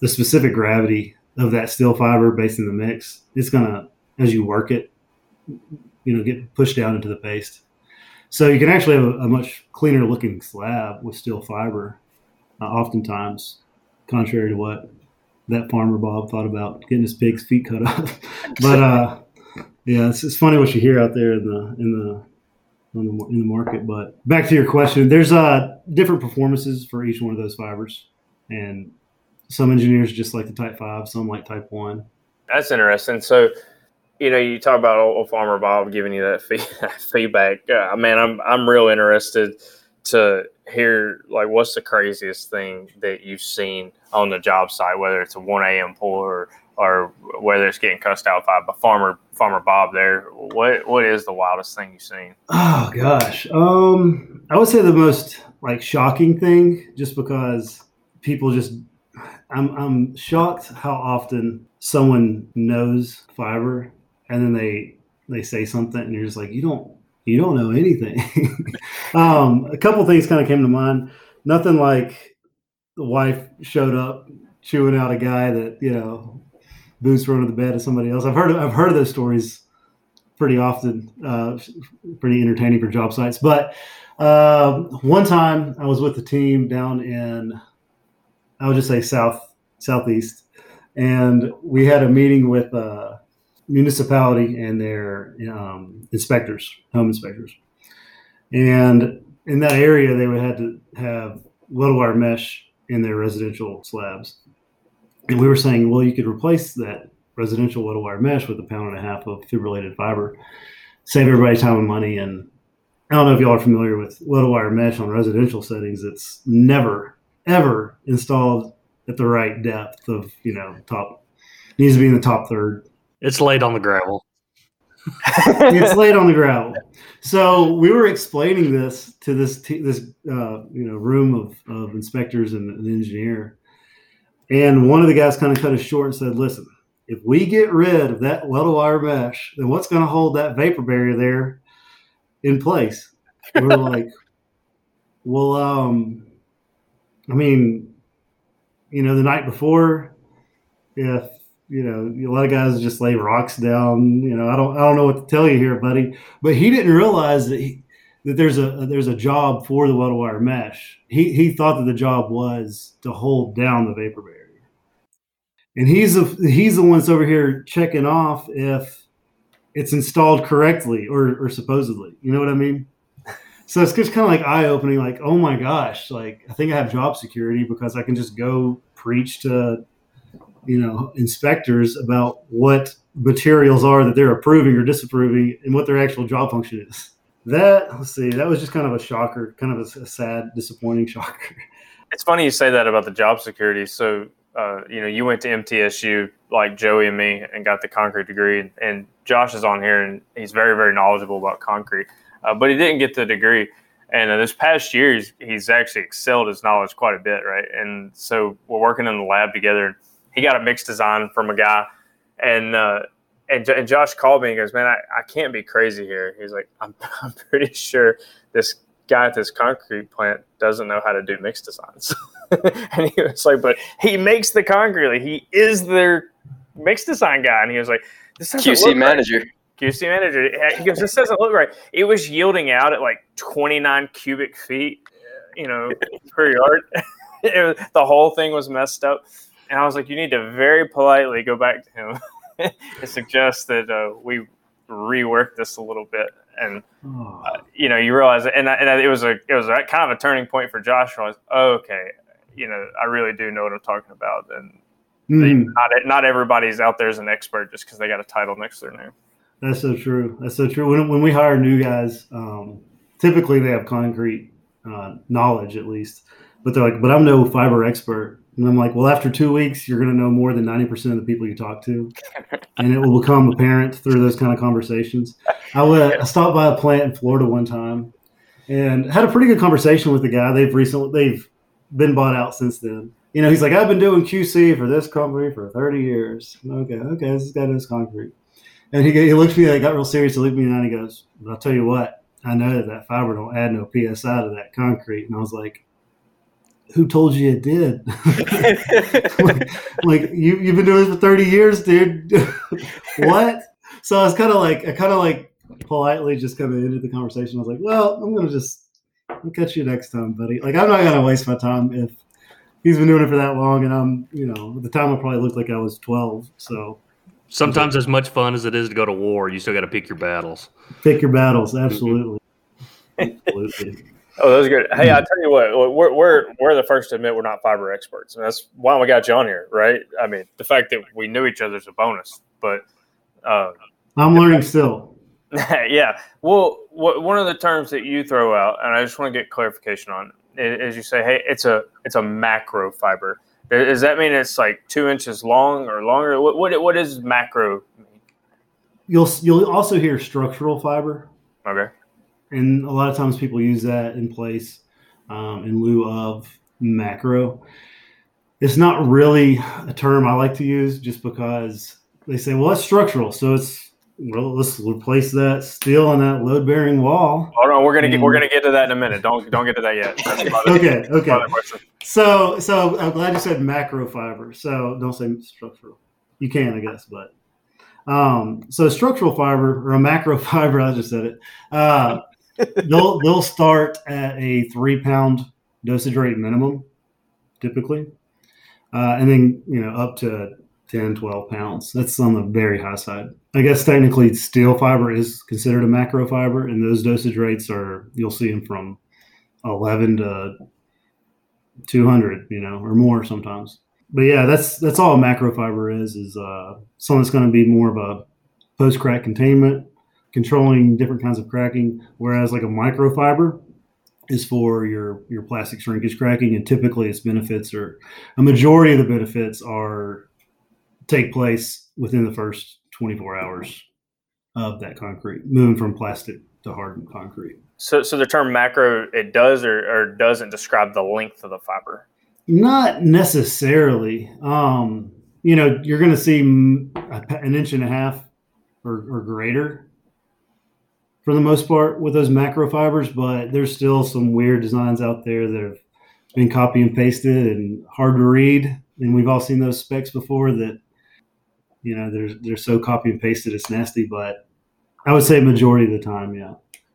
the specific gravity of that steel fiber based in the mix it's going to as you work it you know get pushed down into the paste. So you can actually have a, a much cleaner looking slab with steel fiber uh, oftentimes contrary to what that farmer bob thought about getting his pig's feet cut up. [LAUGHS] But uh yeah, it's, it's funny what you hear out there in the in the in the, in the market. But back to your question, there's uh different performances for each one of those fibers, and some engineers just like the Type Five, some like Type One. That's interesting. So, you know, you talk about old farmer Bob giving you that fee- [LAUGHS] feedback. Uh, man, I'm I'm real interested to hear like what's the craziest thing that you've seen on the job site, whether it's a one a.m. pull or or whether it's getting cussed out by farmer farmer Bob. There, what what is the wildest thing you've seen? Oh gosh, um, I would say the most like shocking thing, just because people just, I'm I'm shocked how often someone knows fiber and then they they say something and you're just like you don't you don't know anything. [LAUGHS] um, a couple things kind of came to mind. Nothing like the wife showed up chewing out a guy that you know boots thrown to the bed of somebody else. I've heard of, I've heard of those stories pretty often. Uh, pretty entertaining for job sites. But uh, one time I was with the team down in I would just say south southeast, and we had a meeting with a municipality and their um, inspectors, home inspectors, and in that area they would have to have welded wire mesh in their residential slabs and we were saying, well, you could replace that residential welded wire mesh with a pound and a half of fibrillated fiber, save everybody time and money. And I don't know if y'all are familiar with welded wire mesh on residential settings. It's never, ever installed at the right depth of, you know, top, needs to be in the top third. It's laid on the gravel. [LAUGHS] it's laid on the gravel. So we were explaining this to this t- this uh, you know room of, of inspectors and an engineer, and one of the guys kind of cut us short and said, listen, if we get rid of that welded wire mesh, then what's going to hold that vapor barrier there in place? We are [LAUGHS] like, well, um, I mean, you know, the night before, if you know, a lot of guys just lay rocks down. You know, I don't, I don't know what to tell you here, buddy. But he didn't realize that he, that there's a there's a job for the welded wire mesh. He he thought that the job was to hold down the vapor barrier and he's a, he's the one that's over here checking off if it's installed correctly or, or supposedly. You know what I mean? So it's just kind of like eye opening. Like, oh my gosh, like I think I have job security because I can just go preach to you know inspectors about what materials are that they're approving or disapproving and what their actual job function is. That let's see, that was just kind of a shocker, kind of a, a sad, disappointing [LAUGHS] shocker. It's funny you say that about the job security. So uh, you know, you went to MTSU like Joey and me and got the concrete degree. And, and Josh is on here and he's very, very knowledgeable about concrete, uh, but he didn't get the degree. And uh, this past year, he's, he's actually excelled his knowledge quite a bit, right? And so we're working in the lab together. He got a mixed design from a guy, and uh, and, and Josh called me and goes, "Man, I, I can't be crazy here." He's like, "I'm [LAUGHS] I'm pretty sure this guy at this concrete plant doesn't know how to do mixed designs." [LAUGHS] and he was like, but he makes the concrete. Like, he is their mixed design guy. And he was like, this is QC manager. Right. QC manager. He goes, this doesn't look right. It was yielding out at like 29 cubic feet, you know, per yard. [LAUGHS] was, the whole thing was messed up. And I was like, you need to very politely go back to him [LAUGHS] and suggest that uh, we rework this a little bit and uh, you know you realize it, and, and it was a it was a kind of a turning point for Josh. I was oh, okay, you know, I really do know what I'm talking about. And mm. they, not not everybody's out there as an expert just because they got a title next to their name. That's so true. That's so true. When, when we hire new guys, um, typically they have concrete uh, knowledge at least, but they're like, "But I'm no fiber expert." And I'm like, "Well, after two weeks, you're going to know more than ninety percent of the people you talk to, and it will become apparent through those kind of conversations." I, went, I stopped by a plant in Florida one time and had a pretty good conversation with the guy. They've recently they've been bought out since then. You know, he's like, I've been doing QC for this company for 30 years. Okay, okay, this guy knows concrete. And he, he looked at me, like, got real serious. He looked at me and he goes, I'll tell you what, I know that that fiber don't add no PSI to that concrete. And I was like, who told you it did? like, [LAUGHS] like, you, you've been doing this for 30 years, dude. [LAUGHS] what? So I was kind of like, I kind of like politely just kind of ended the conversation. I was like, well, I'm going to just I'll catch you next time, buddy. Like I'm not gonna waste my time if he's been doing it for that long, and I'm, you know, at the time I probably looked like I was 12. So Sometimes, as much fun as it is to go to war, you still got to pick your battles. Pick your battles, absolutely. [LAUGHS] absolutely. Oh, that was good. Hey, I tell you what, we're we're we're the first to admit we're not fiber experts, and that's why we got you on here, right? I mean, the fact that we knew each other is a bonus, but uh, I'm learning still. [LAUGHS] yeah. Well, one of the terms that you throw out, and I just want to get clarification on, is you say, "Hey, it's a it's a macro fiber." Does that mean it's like two inches long or longer? What what, what is macro? Mean? You'll you'll also hear structural fiber. Okay. And a lot of times people use that in place um, in lieu of macro. It's not really a term I like to use just because they say, well, it's structural. So it's well, let's replace that steel on that load bearing wall. Hold on, we're gonna get we're gonna get to that in a minute. Don't don't get to that yet. [LAUGHS] okay, okay. So so I'm glad you said macro fiber. So don't say structural. You can, I guess, but um, so structural fiber or a macro [LAUGHS] fiber, I just said it. Uh, they'll they'll start at a three pound dosage rate minimum, typically, uh, and then you know up to 10, 12 pounds. That's on the very high side. I guess technically steel fiber is considered a macro fiber, and those dosage rates are you'll see them from 11 to 200, you know, or more sometimes. But yeah, that's that's all a macro fiber is is uh, something that's going to be more of a post crack containment, controlling different kinds of cracking. Whereas like a microfiber is for your your plastic shrinkage cracking, and typically its benefits are a majority of the benefits are take place within the first 24 hours of that concrete, moving from plastic to hardened concrete. So, so the term macro it does or, or doesn't describe the length of the fiber. Not necessarily. Um, you know, you're going to see an inch and a half or, or greater for the most part with those macro fibers, but there's still some weird designs out there that have been copy and pasted and hard to read. And we've all seen those specs before that you know they're they're so copy and pasted it's nasty but i would say majority of the time yeah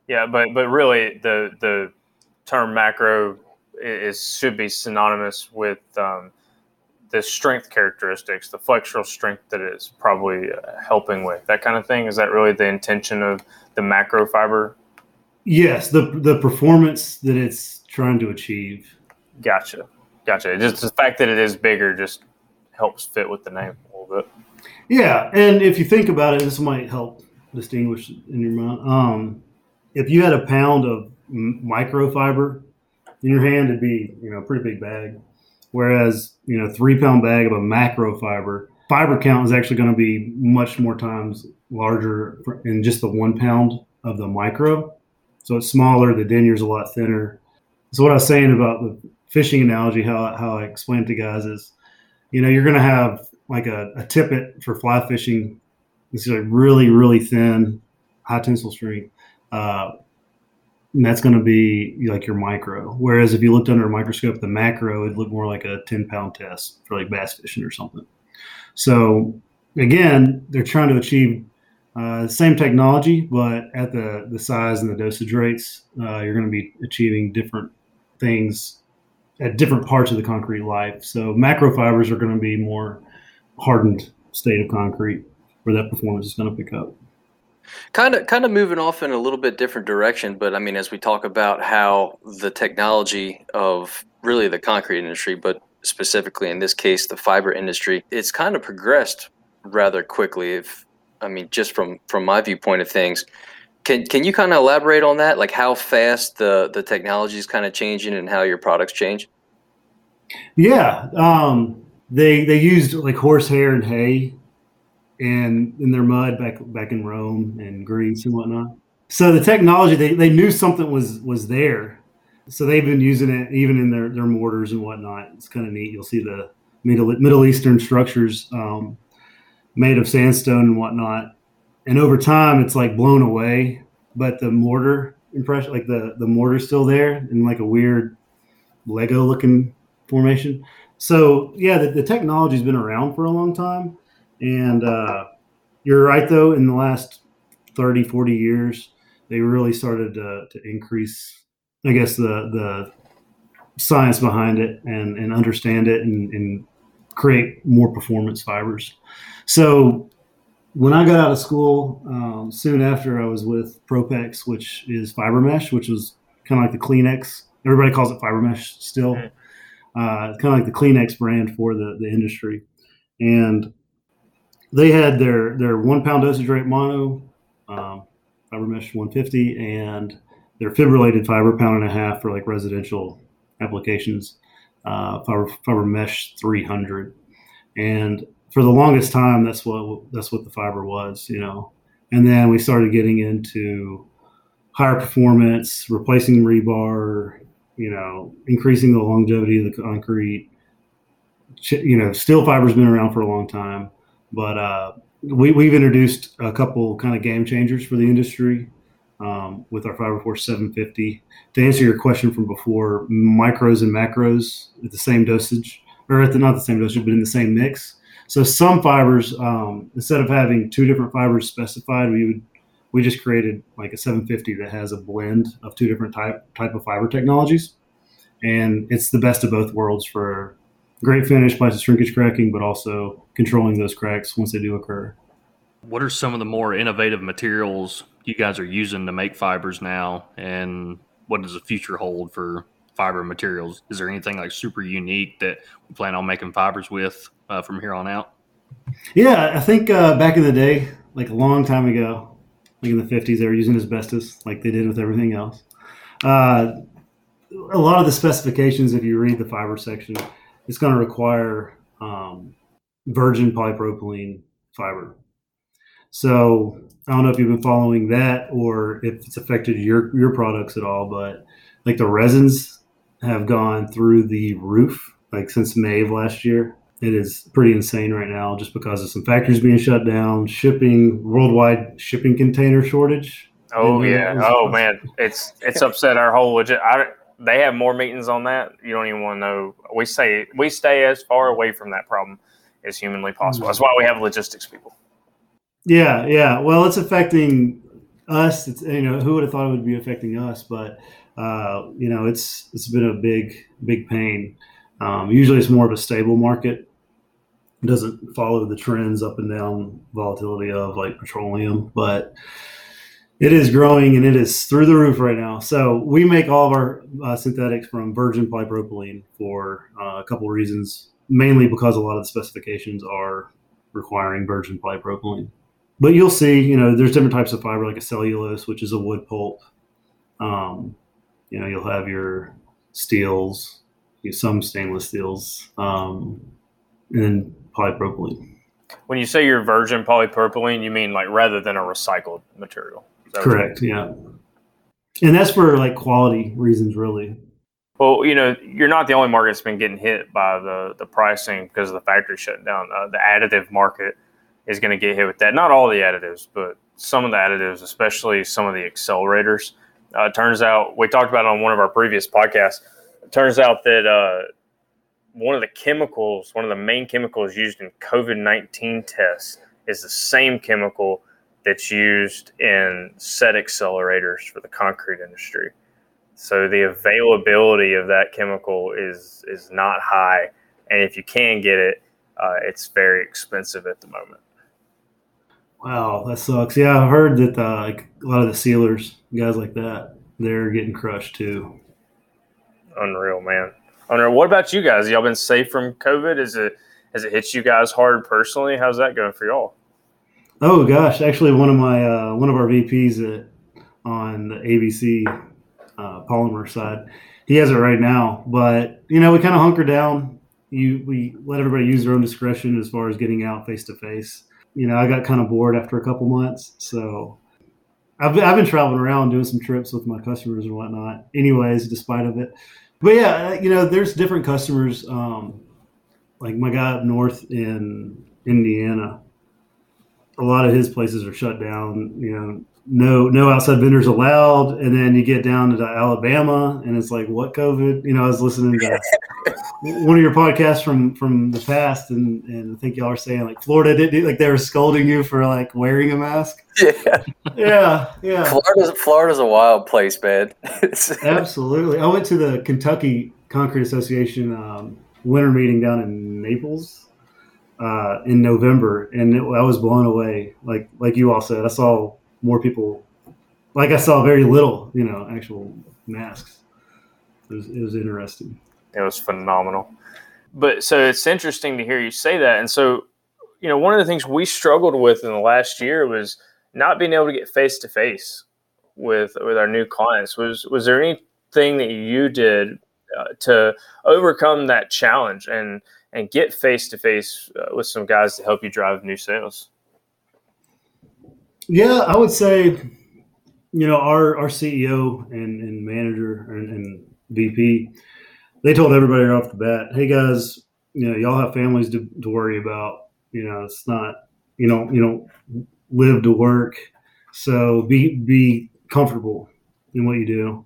yeah but but really the the term macro is should be synonymous with um, the strength characteristics the flexural strength that it's probably uh, helping with that kind of thing? Is that really the intention of the macro fiber? Yes the the performance that it's trying to achieve. Gotcha gotcha. Just the fact that it is bigger just helps fit with the name a little bit. Yeah, and if you think about it, this might help distinguish in your mind. Um, if you had a pound of microfiber in your hand, it'd be you know a pretty big bag. Whereas you know three pound bag of a macro fiber, fiber count is actually going to be much more times larger in just the one pound of the micro. So it's smaller. The denier's a lot thinner. So what I was saying about the fishing analogy, how how I explained to guys is, you know, you're going to have like a, a tippet for fly fishing. It's like really, really thin, high tensile string. Uh, and that's going to be like your micro. Whereas if you looked under a microscope, the macro would look more like a 10 pound test for like bass fishing or something. So again, they're trying to achieve uh, same technology, but at the, the size and the dosage rates, uh, you're going to be achieving different things at different parts of the concrete life. So macro fibers are going to be more hardened state of concrete where that performance is going to pick up. Kind of, kind of moving off in a little bit different direction, but I mean, as we talk about how the technology of really the concrete industry, but specifically in this case, the fiber industry, it's kind of progressed rather quickly. If I mean, just from from my viewpoint of things, can can you kind of elaborate on that? Like how fast the the technology is kind of changing and how your products change? Yeah, um, they they used like horsehair and hay and in their mud back back in Rome and Greece and whatnot. So the technology they, they knew something was was there. So they've been using it even in their, their mortars and whatnot. It's kind of neat. You'll see the Middle Middle Eastern structures um, made of sandstone and whatnot. And over time, it's like blown away, but the mortar impression, like the the mortar's still there in like a weird Lego looking formation. So yeah, the, the technology's been around for a long time, and uh, you're right though. In the last 30, 40 years, they really started to, to increase, I guess, the the science behind it and and understand it and, and create more performance fibers. So when I got out of school, um, soon after I was with Propex, which is fiber mesh, which was kind of like the Kleenex. Everybody calls it fiber mesh still. Mhm. Uh, kind of like the Kleenex brand for the, the industry. And they had their, their one pound dosage rate mono, um, fiber mesh 150, and their fibrillated fiber pound and a half for like residential applications, uh, fiber, fiber mesh 300. And for the longest time, that's what that's what the fiber was, you know. And then we started getting into higher performance, replacing rebar, you know, increasing the longevity of the concrete. You know, steel fiber's been around for a long time, but uh, we, we've introduced a couple kind of game changers for the industry um, with our Fiber Force 750. To answer your question from before, micros and macros at the same dosage, or at the not the same dosage, but in the same mix. So some fibers, um, instead of having two different fibers specified, we would we just created like a 750 that has a blend of two different type type of fiber technologies, and it's the best of both worlds for great finish by the shrinkage cracking, but also controlling those cracks once they do occur. What are some of the more innovative materials you guys are using to make fibers now, and what does the future hold for fiber materials? Is there anything like super unique that we plan on making fibers with uh, from here on out? Yeah, I think uh, back in the day, like a long time ago, like in the 50s, they were using asbestos like they did with everything else. Uh, a lot of the specifications, if you read the fiber section, it's going to require um, virgin polypropylene fiber. So I don't know if you've been following that or if it's affected your your products at all, but like the resins have gone through the roof like since May of last year. It is pretty insane right now just because of some factories being shut down, shipping worldwide shipping container shortage. Oh uh, yeah. Oh man, it's it's upset our whole legit. I, they have more meetings on that. You don't even want to know. We say we stay as far away from that problem as humanly possible. That's why we have logistics people. Yeah, yeah. Well, it's affecting us. It's you know who would have thought it would be affecting us, but uh, you know it's it's been a big big pain. Um, usually, it's more of a stable market. It doesn't follow the trends up and down volatility of like petroleum, but it is growing and it is through the roof right now. So we make all of our uh, synthetics from virgin polypropylene for uh, a couple of reasons. Mainly because a lot of the specifications are requiring virgin polypropylene but you'll see, you know, there's different types of fiber, like a cellulose, which is a wood pulp. Um, you know, you'll have your steels, some stainless steels, um, and then polypropylene. When you say you're virgin polypropylene, you mean like rather than a recycled material. Is that what you mean? Correct. Yeah. And that's for like quality reasons, really. Well, you know, you're not the only market that's been getting hit by the the pricing because of the factory shutting down. Uh, the additive market is going to get hit with that. Not all the additives, but some of the additives, especially some of the accelerators. Uh, turns out we talked about it on one of our previous podcasts. It turns out that uh, one of the chemicals, one of the main chemicals used in COVID nineteen tests, is the same chemical that's used in set accelerators for the concrete industry. So the availability of that chemical is is not high, and if you can get it, uh, it's very expensive at the moment. Wow, that sucks. Yeah, I heard that uh, like a lot of the sealers, guys like that, they're getting crushed too. Unreal, man. Unreal. What about you guys? Y'all been safe from COVID? Is it has it hit you guys hard personally? How's that going for y'all? Oh gosh, actually, one of my uh, one of our VPs at, on the ABC uh, polymer side, he has it right now. But you know, we kind of hunker down. You we let everybody use their own discretion as far as getting out face to face. You know, I got kind of bored after a couple months, so I've I've been traveling around doing some trips with my customers and whatnot. Anyways, despite of it, but yeah, you know, there's different customers. Um, like my guy up north in Indiana a lot of his places are shut down. You know, no no outside vendors allowed. And then you get down to Alabama, and it's like, what COVID? You know, I was listening to [LAUGHS] one of your podcasts from from the past, and and I think y'all are saying like Florida did like they were scolding you for like wearing a mask. Yeah, Yeah, yeah, Florida's Florida's a wild place, man. [LAUGHS] Absolutely. I went to the Kentucky Concrete Association um, winter meeting down in Naples. Uh, in November, and it, I was blown away. Like like you all said, I saw more people. Like I saw very little, you know, actual masks. It was, it was interesting. It was phenomenal. But so it's interesting to hear you say that. And so, you know, one of the things we struggled with in the last year was not being able to get face to face with with our new clients. Was was there anything that you did uh, to overcome that challenge and and get face to face with some guys to help you drive new sales? Yeah, I would say, you know, our our CEO and, and manager and, and VP, they told everybody right off the bat, "Hey guys, you know, y'all have families to, to worry about. You know, it's not, you know, you know, live to work. So be be comfortable in what you do."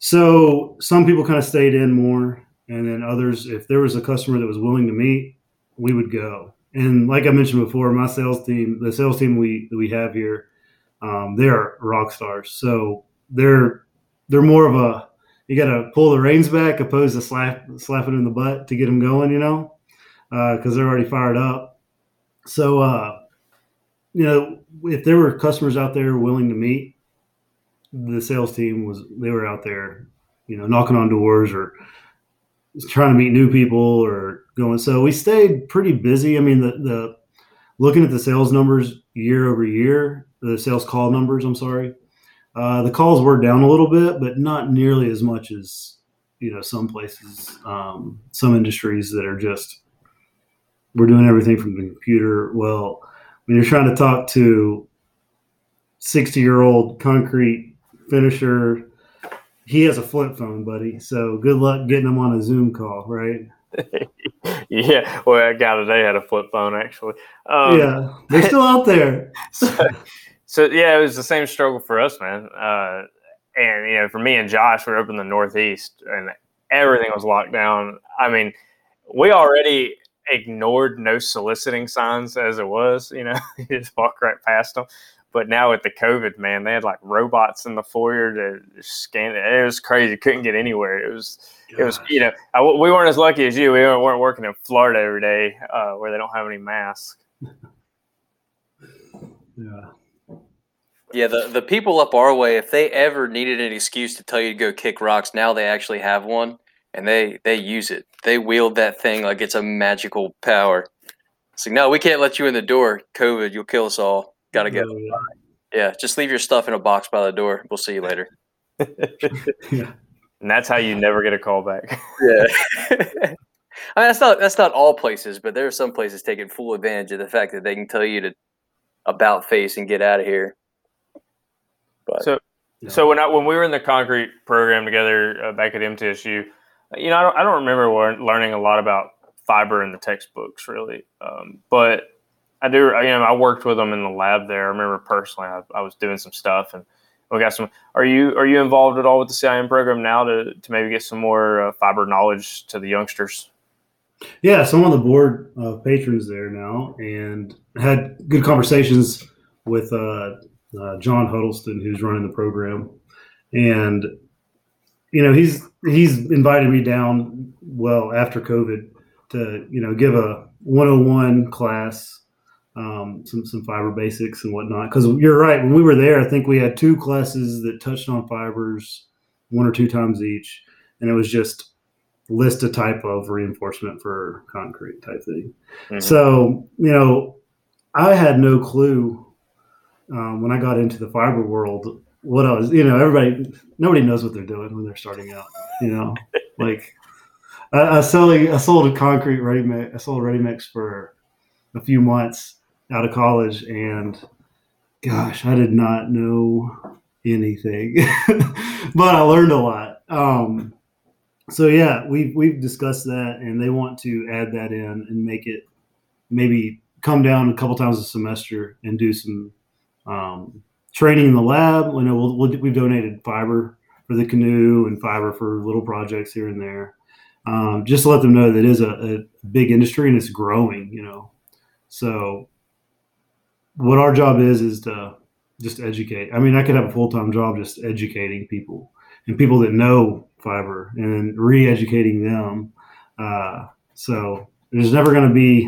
So some people kind of stayed in more, and then others, if there was a customer that was willing to meet, we would go. And like I mentioned before, my sales team, the sales team we we have here, um, they are rock stars. So they're they're more of a you got to pull the reins back opposed to slap slapping in the butt to get them going, you know, because uh, they're already fired up. So uh, you know, if there were customers out there willing to meet, the sales team was they were out there, you know, knocking on doors or trying to meet new people or going. So we stayed pretty busy. I mean, the the looking at the sales numbers year over year, the sales call numbers. I'm sorry, uh, the calls were down a little bit, but not nearly as much as you know some places, um, some industries that are just we're doing everything from the computer. Well, when you're trying to talk to 60 year old concrete finisher he has a flip phone, buddy. So good luck getting him on a Zoom call, right? [LAUGHS] yeah, well, I got a guy today had a flip phone actually. Um, yeah, they're still out there. [LAUGHS] so, so, yeah, it was the same struggle for us, man. Uh, and you know, for me and Josh, we are up in the Northeast, and everything was locked down. I mean, we already ignored no soliciting signs as it was. You know, [LAUGHS] you just walk right past them. But now with the COVID, man, they had like robots in the foyer to scan it. It was crazy. Couldn't get anywhere. It was, Gosh. it was, you know, I, we weren't as lucky as you. We weren't working in Florida every day uh, where they don't have any masks. [LAUGHS] yeah. Yeah, the, the people up our way, if they ever needed an excuse to tell you to go kick rocks, now they actually have one and they they use it. They wield that thing like it's a magical power. It's like, no, we can't let you in the door. COVID, you'll kill us all. Got to go. Oh, yeah. yeah, just leave your stuff in a box by the door. We'll see you later. [LAUGHS] yeah. And that's how you never get a call back. [LAUGHS] yeah. [LAUGHS] I mean, that's not that's not all places, but there are some places taking full advantage of the fact that they can tell you to about face and get out of here. But, so, yeah. so when I when we were in the concrete program together uh, back at MTSU, you know, I don't, I don't remember learning a lot about fiber in the textbooks really, um, but I do. You know, I worked with them in the lab there. I remember personally, I, I was doing some stuff, and we got some. Are you are you involved at all with the CIM program now to to maybe get some more uh, fiber knowledge to the youngsters? Yeah, so I'm on the board of patrons there now, and had good conversations with uh, uh, John Huddleston, who's running the program, and you know he's he's invited me down well after COVID to you know give a 101 class um, some some fiber basics and whatnot. Because you're right, when we were there, I think we had two classes that touched on fibers one or two times each, and it was just list a type of reinforcement for concrete type thing. Mm-hmm. So you know, I had no clue um, when I got into the fiber world what I was. You know, everybody, nobody knows what they're doing when they're starting out. You know, [LAUGHS] like. I, I selling I sold a concrete ready mix. I sold ready mix for a few months out of college, and gosh, I did not know anything, [LAUGHS] but I learned a lot. Um, so yeah, we've we've discussed that, and they want to add that in and make it maybe come down a couple times a semester and do some um, training in the lab. I know we'll, we'll, we've donated fiber for the canoe and fiber for little projects here and there. Um, just to let them know that it is a, a, big industry and it's growing, you know. So what our job is is to just educate. I mean, I could have a full time job just educating people and people that know fiber and re-educating them. Uh, so there's never going to be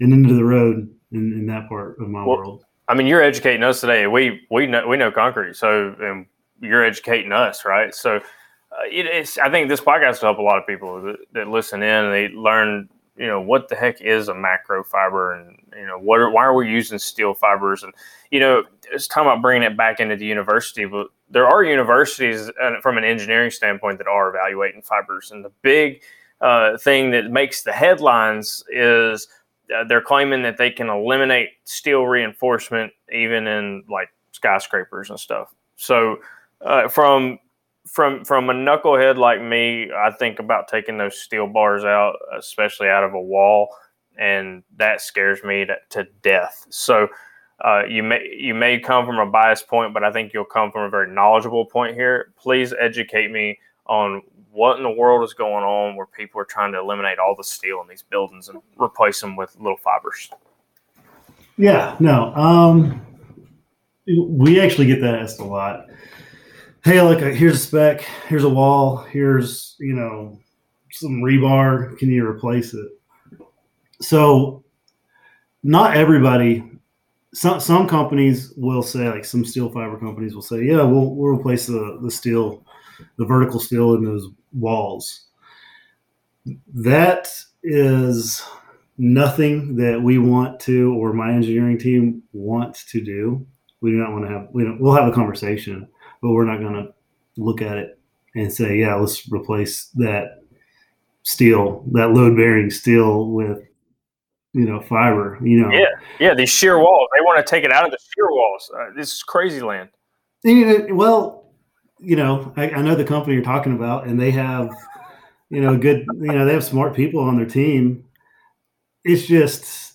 an end into the road in, in that part of my Well, world. I mean, you're educating us today. We we know we know concrete, so and you're educating us, right? So uh, it, it's. I think this podcast will help a lot of people that, that listen in and they learn. You know what the heck is a macro fiber, and you know what? Are, why are we using steel fibers? And you know, it's time about bringing it back into the university, but there are universities from an engineering standpoint that are evaluating fibers, and the big uh, thing that makes the headlines is uh, they're claiming that they can eliminate steel reinforcement even in like skyscrapers and stuff. So uh, from from from a knucklehead like me, I think about taking those steel bars out, especially out of a wall, and that scares me to, to death. So. Uh, you may you may come from a biased point, but I think you'll come from a very knowledgeable point here. Please educate me on what in the world is going on where people are trying to eliminate all the steel in these buildings and replace them with little fibers. Yeah, no. Um, we actually get that asked a lot. Hey, look, uh, here's a spec. Here's a wall. Here's you know some rebar. Can you replace it? So, not everybody. Some some companies will say, like some steel fiber companies will say, yeah, we'll we'll replace the the steel, the vertical steel in those walls. That is nothing that we want to or my engineering team wants to do. We do not want to have we don't we'll have a conversation, but we're not going to look at it and say, yeah, let's replace that steel, that load bearing steel with you know fiber. You know, Yeah, yeah, these shear walls. They want to take it out of the shear walls. Uh, this is crazy land. Yeah, well, you know, I, I know the company you're talking about, and they have, you know, good, you know, they have smart people on their team. It's just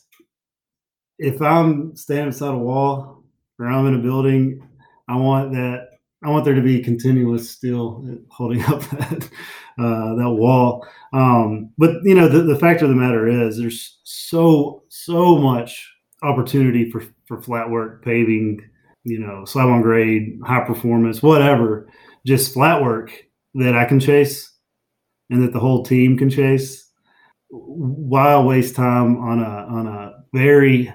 if I'm standing beside a wall or I'm in a building, I want that. I want there to be continuous steel holding up [LAUGHS] that uh, that wall. Um, but you know, the, the fact of the matter is, there's so so much opportunity for for flat work paving you know, slab on grade, high performance, whatever, just flat work that I can chase and that the whole team can chase. Why waste time on a on a very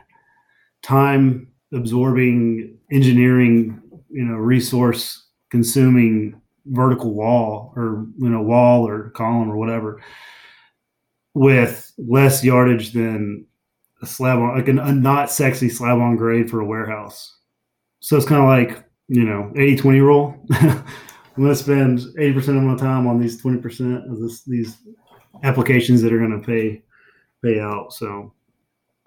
time absorbing engineering, you know, resource consuming vertical wall or you know wall or column or whatever with less yardage than a slab on like a, a not sexy slab on grade for a warehouse so it's kind of like, you know, 80 20 rule. [LAUGHS] I'm going to spend 80% of my time on these 20% of this, these applications that are going to pay pay out. So,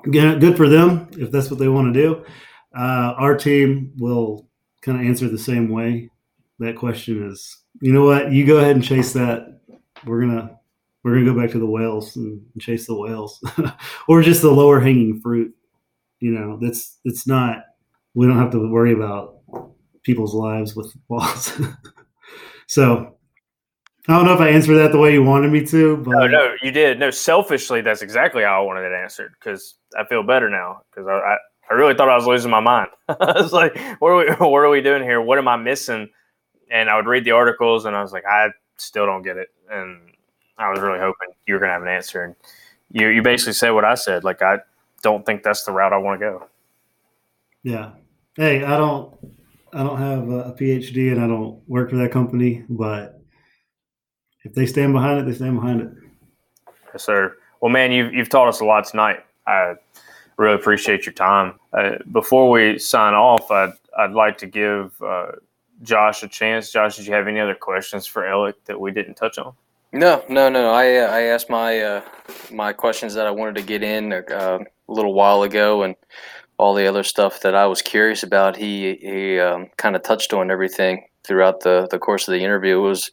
again, good for them if that's what they want to do. Uh, our team will kind of answer the same way. That question is, you know what? You go ahead and chase that. We're gonna we're gonna go back to the whales and chase the whales, [LAUGHS] or just the lower hanging fruit. You know, that's it's not we don't have to worry about people's lives with [LAUGHS] walls. so I don't know if I answered that the way you wanted me to, but No, no, you did. No, selfishly, that's exactly how I wanted it answered because I feel better now because I, I really thought I was losing my mind. [LAUGHS] I was like, what are we, [LAUGHS] what are we doing here? What am I missing? And I would read the articles and I was like, I still don't get it. And I was really hoping you were going to have an answer. And you, you basically said what I said. Like, I don't think that's the route I want to go. yeah. Hey, I don't I don't have a PhD and I don't work for that company, but if they stand behind it, they stand behind it. Yes, sir. Well, man, you've, you've taught us a lot tonight. I really appreciate your time. Uh, before we sign off, I'd, I'd like to give uh, Josh a chance. Josh, did you have any other questions for Alec that we didn't touch on? No, no, no. I uh, I asked my uh, my questions that I wanted to get in uh, a little while ago, and all the other stuff that I was curious about. He he um, kind of touched on everything throughout the the course of the interview. It was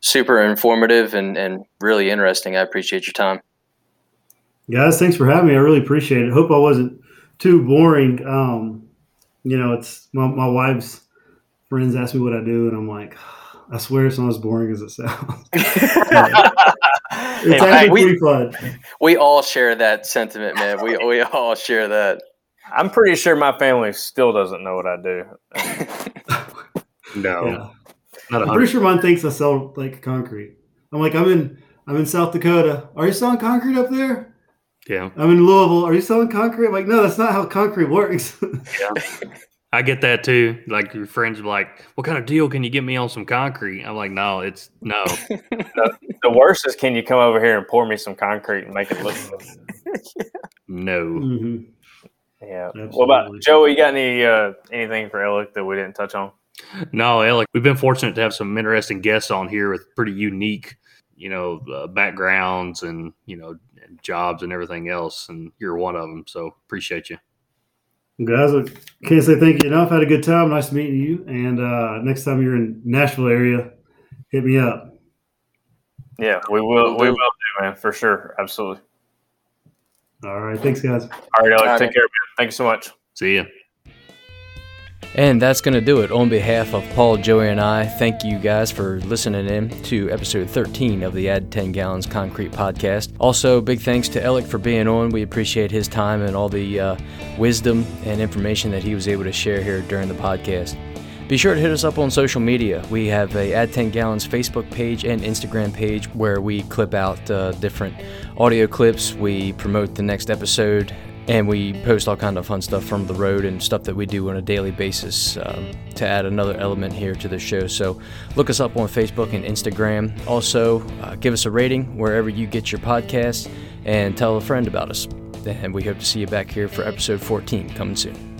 super informative and and really interesting. I appreciate your time. Guys, thanks for having me. I really appreciate it. Hope I wasn't too boring. Um, you know, it's my, my wife's friends ask me what I do, and I'm like, I swear it's not as boring as it sounds. [LAUGHS] it's fact, actually we- pretty fun. We all share that sentiment, man. We we all share that. I'm pretty sure my family still doesn't know what I do. No, Yeah. not a I'm hundred. pretty sure mine thinks I sell like concrete. I'm like, I'm in I'm in South Dakota. Are you selling concrete up there? Yeah. I'm in Louisville. Are you selling concrete? I'm like, no, that's not how concrete works. [LAUGHS] yeah. I get that too. Like your friends are like, "What kind of deal can you get me on some concrete?" I'm like, "No, it's no." [LAUGHS] The worst is, can you come over here and pour me some concrete and make it look good? no. hmm Yeah. What about Joe? You got any uh, anything for Alec that we didn't touch on? No, Alec, we've been fortunate to have some interesting guests on here with pretty unique, you know, uh, backgrounds and, you know, and jobs and everything else. And you're one of them. So appreciate you. Guys, I can't say thank you enough. Had a good time. Nice meeting you. And uh, next time you're in Nashville area, hit me up. Yeah, we will. We will do, man, for sure. Absolutely. All right. Thanks, guys. All right, Alec. All right, take care, man. Thank you so much. See ya. And that's going to do it. On behalf of Paul, Joey, and I, thank you guys for listening in to episode 13 of the Add 10 Gallons Concrete podcast. Also, big thanks to Alec for being on. We appreciate his time and all the uh, wisdom and information that he was able to share here during the podcast. Be sure to hit us up on social media. We have a Add 10 Gallons Facebook page and Instagram page where we clip out uh, different audio clips. We promote the next episode and we post all kind of fun stuff from the road and stuff that we do on a daily basis um, to add another element here to the show. So look us up on Facebook and Instagram. Also, uh, give us a rating wherever you get your podcast and tell a friend about us. And we hope to see you back here for episode 14 coming soon.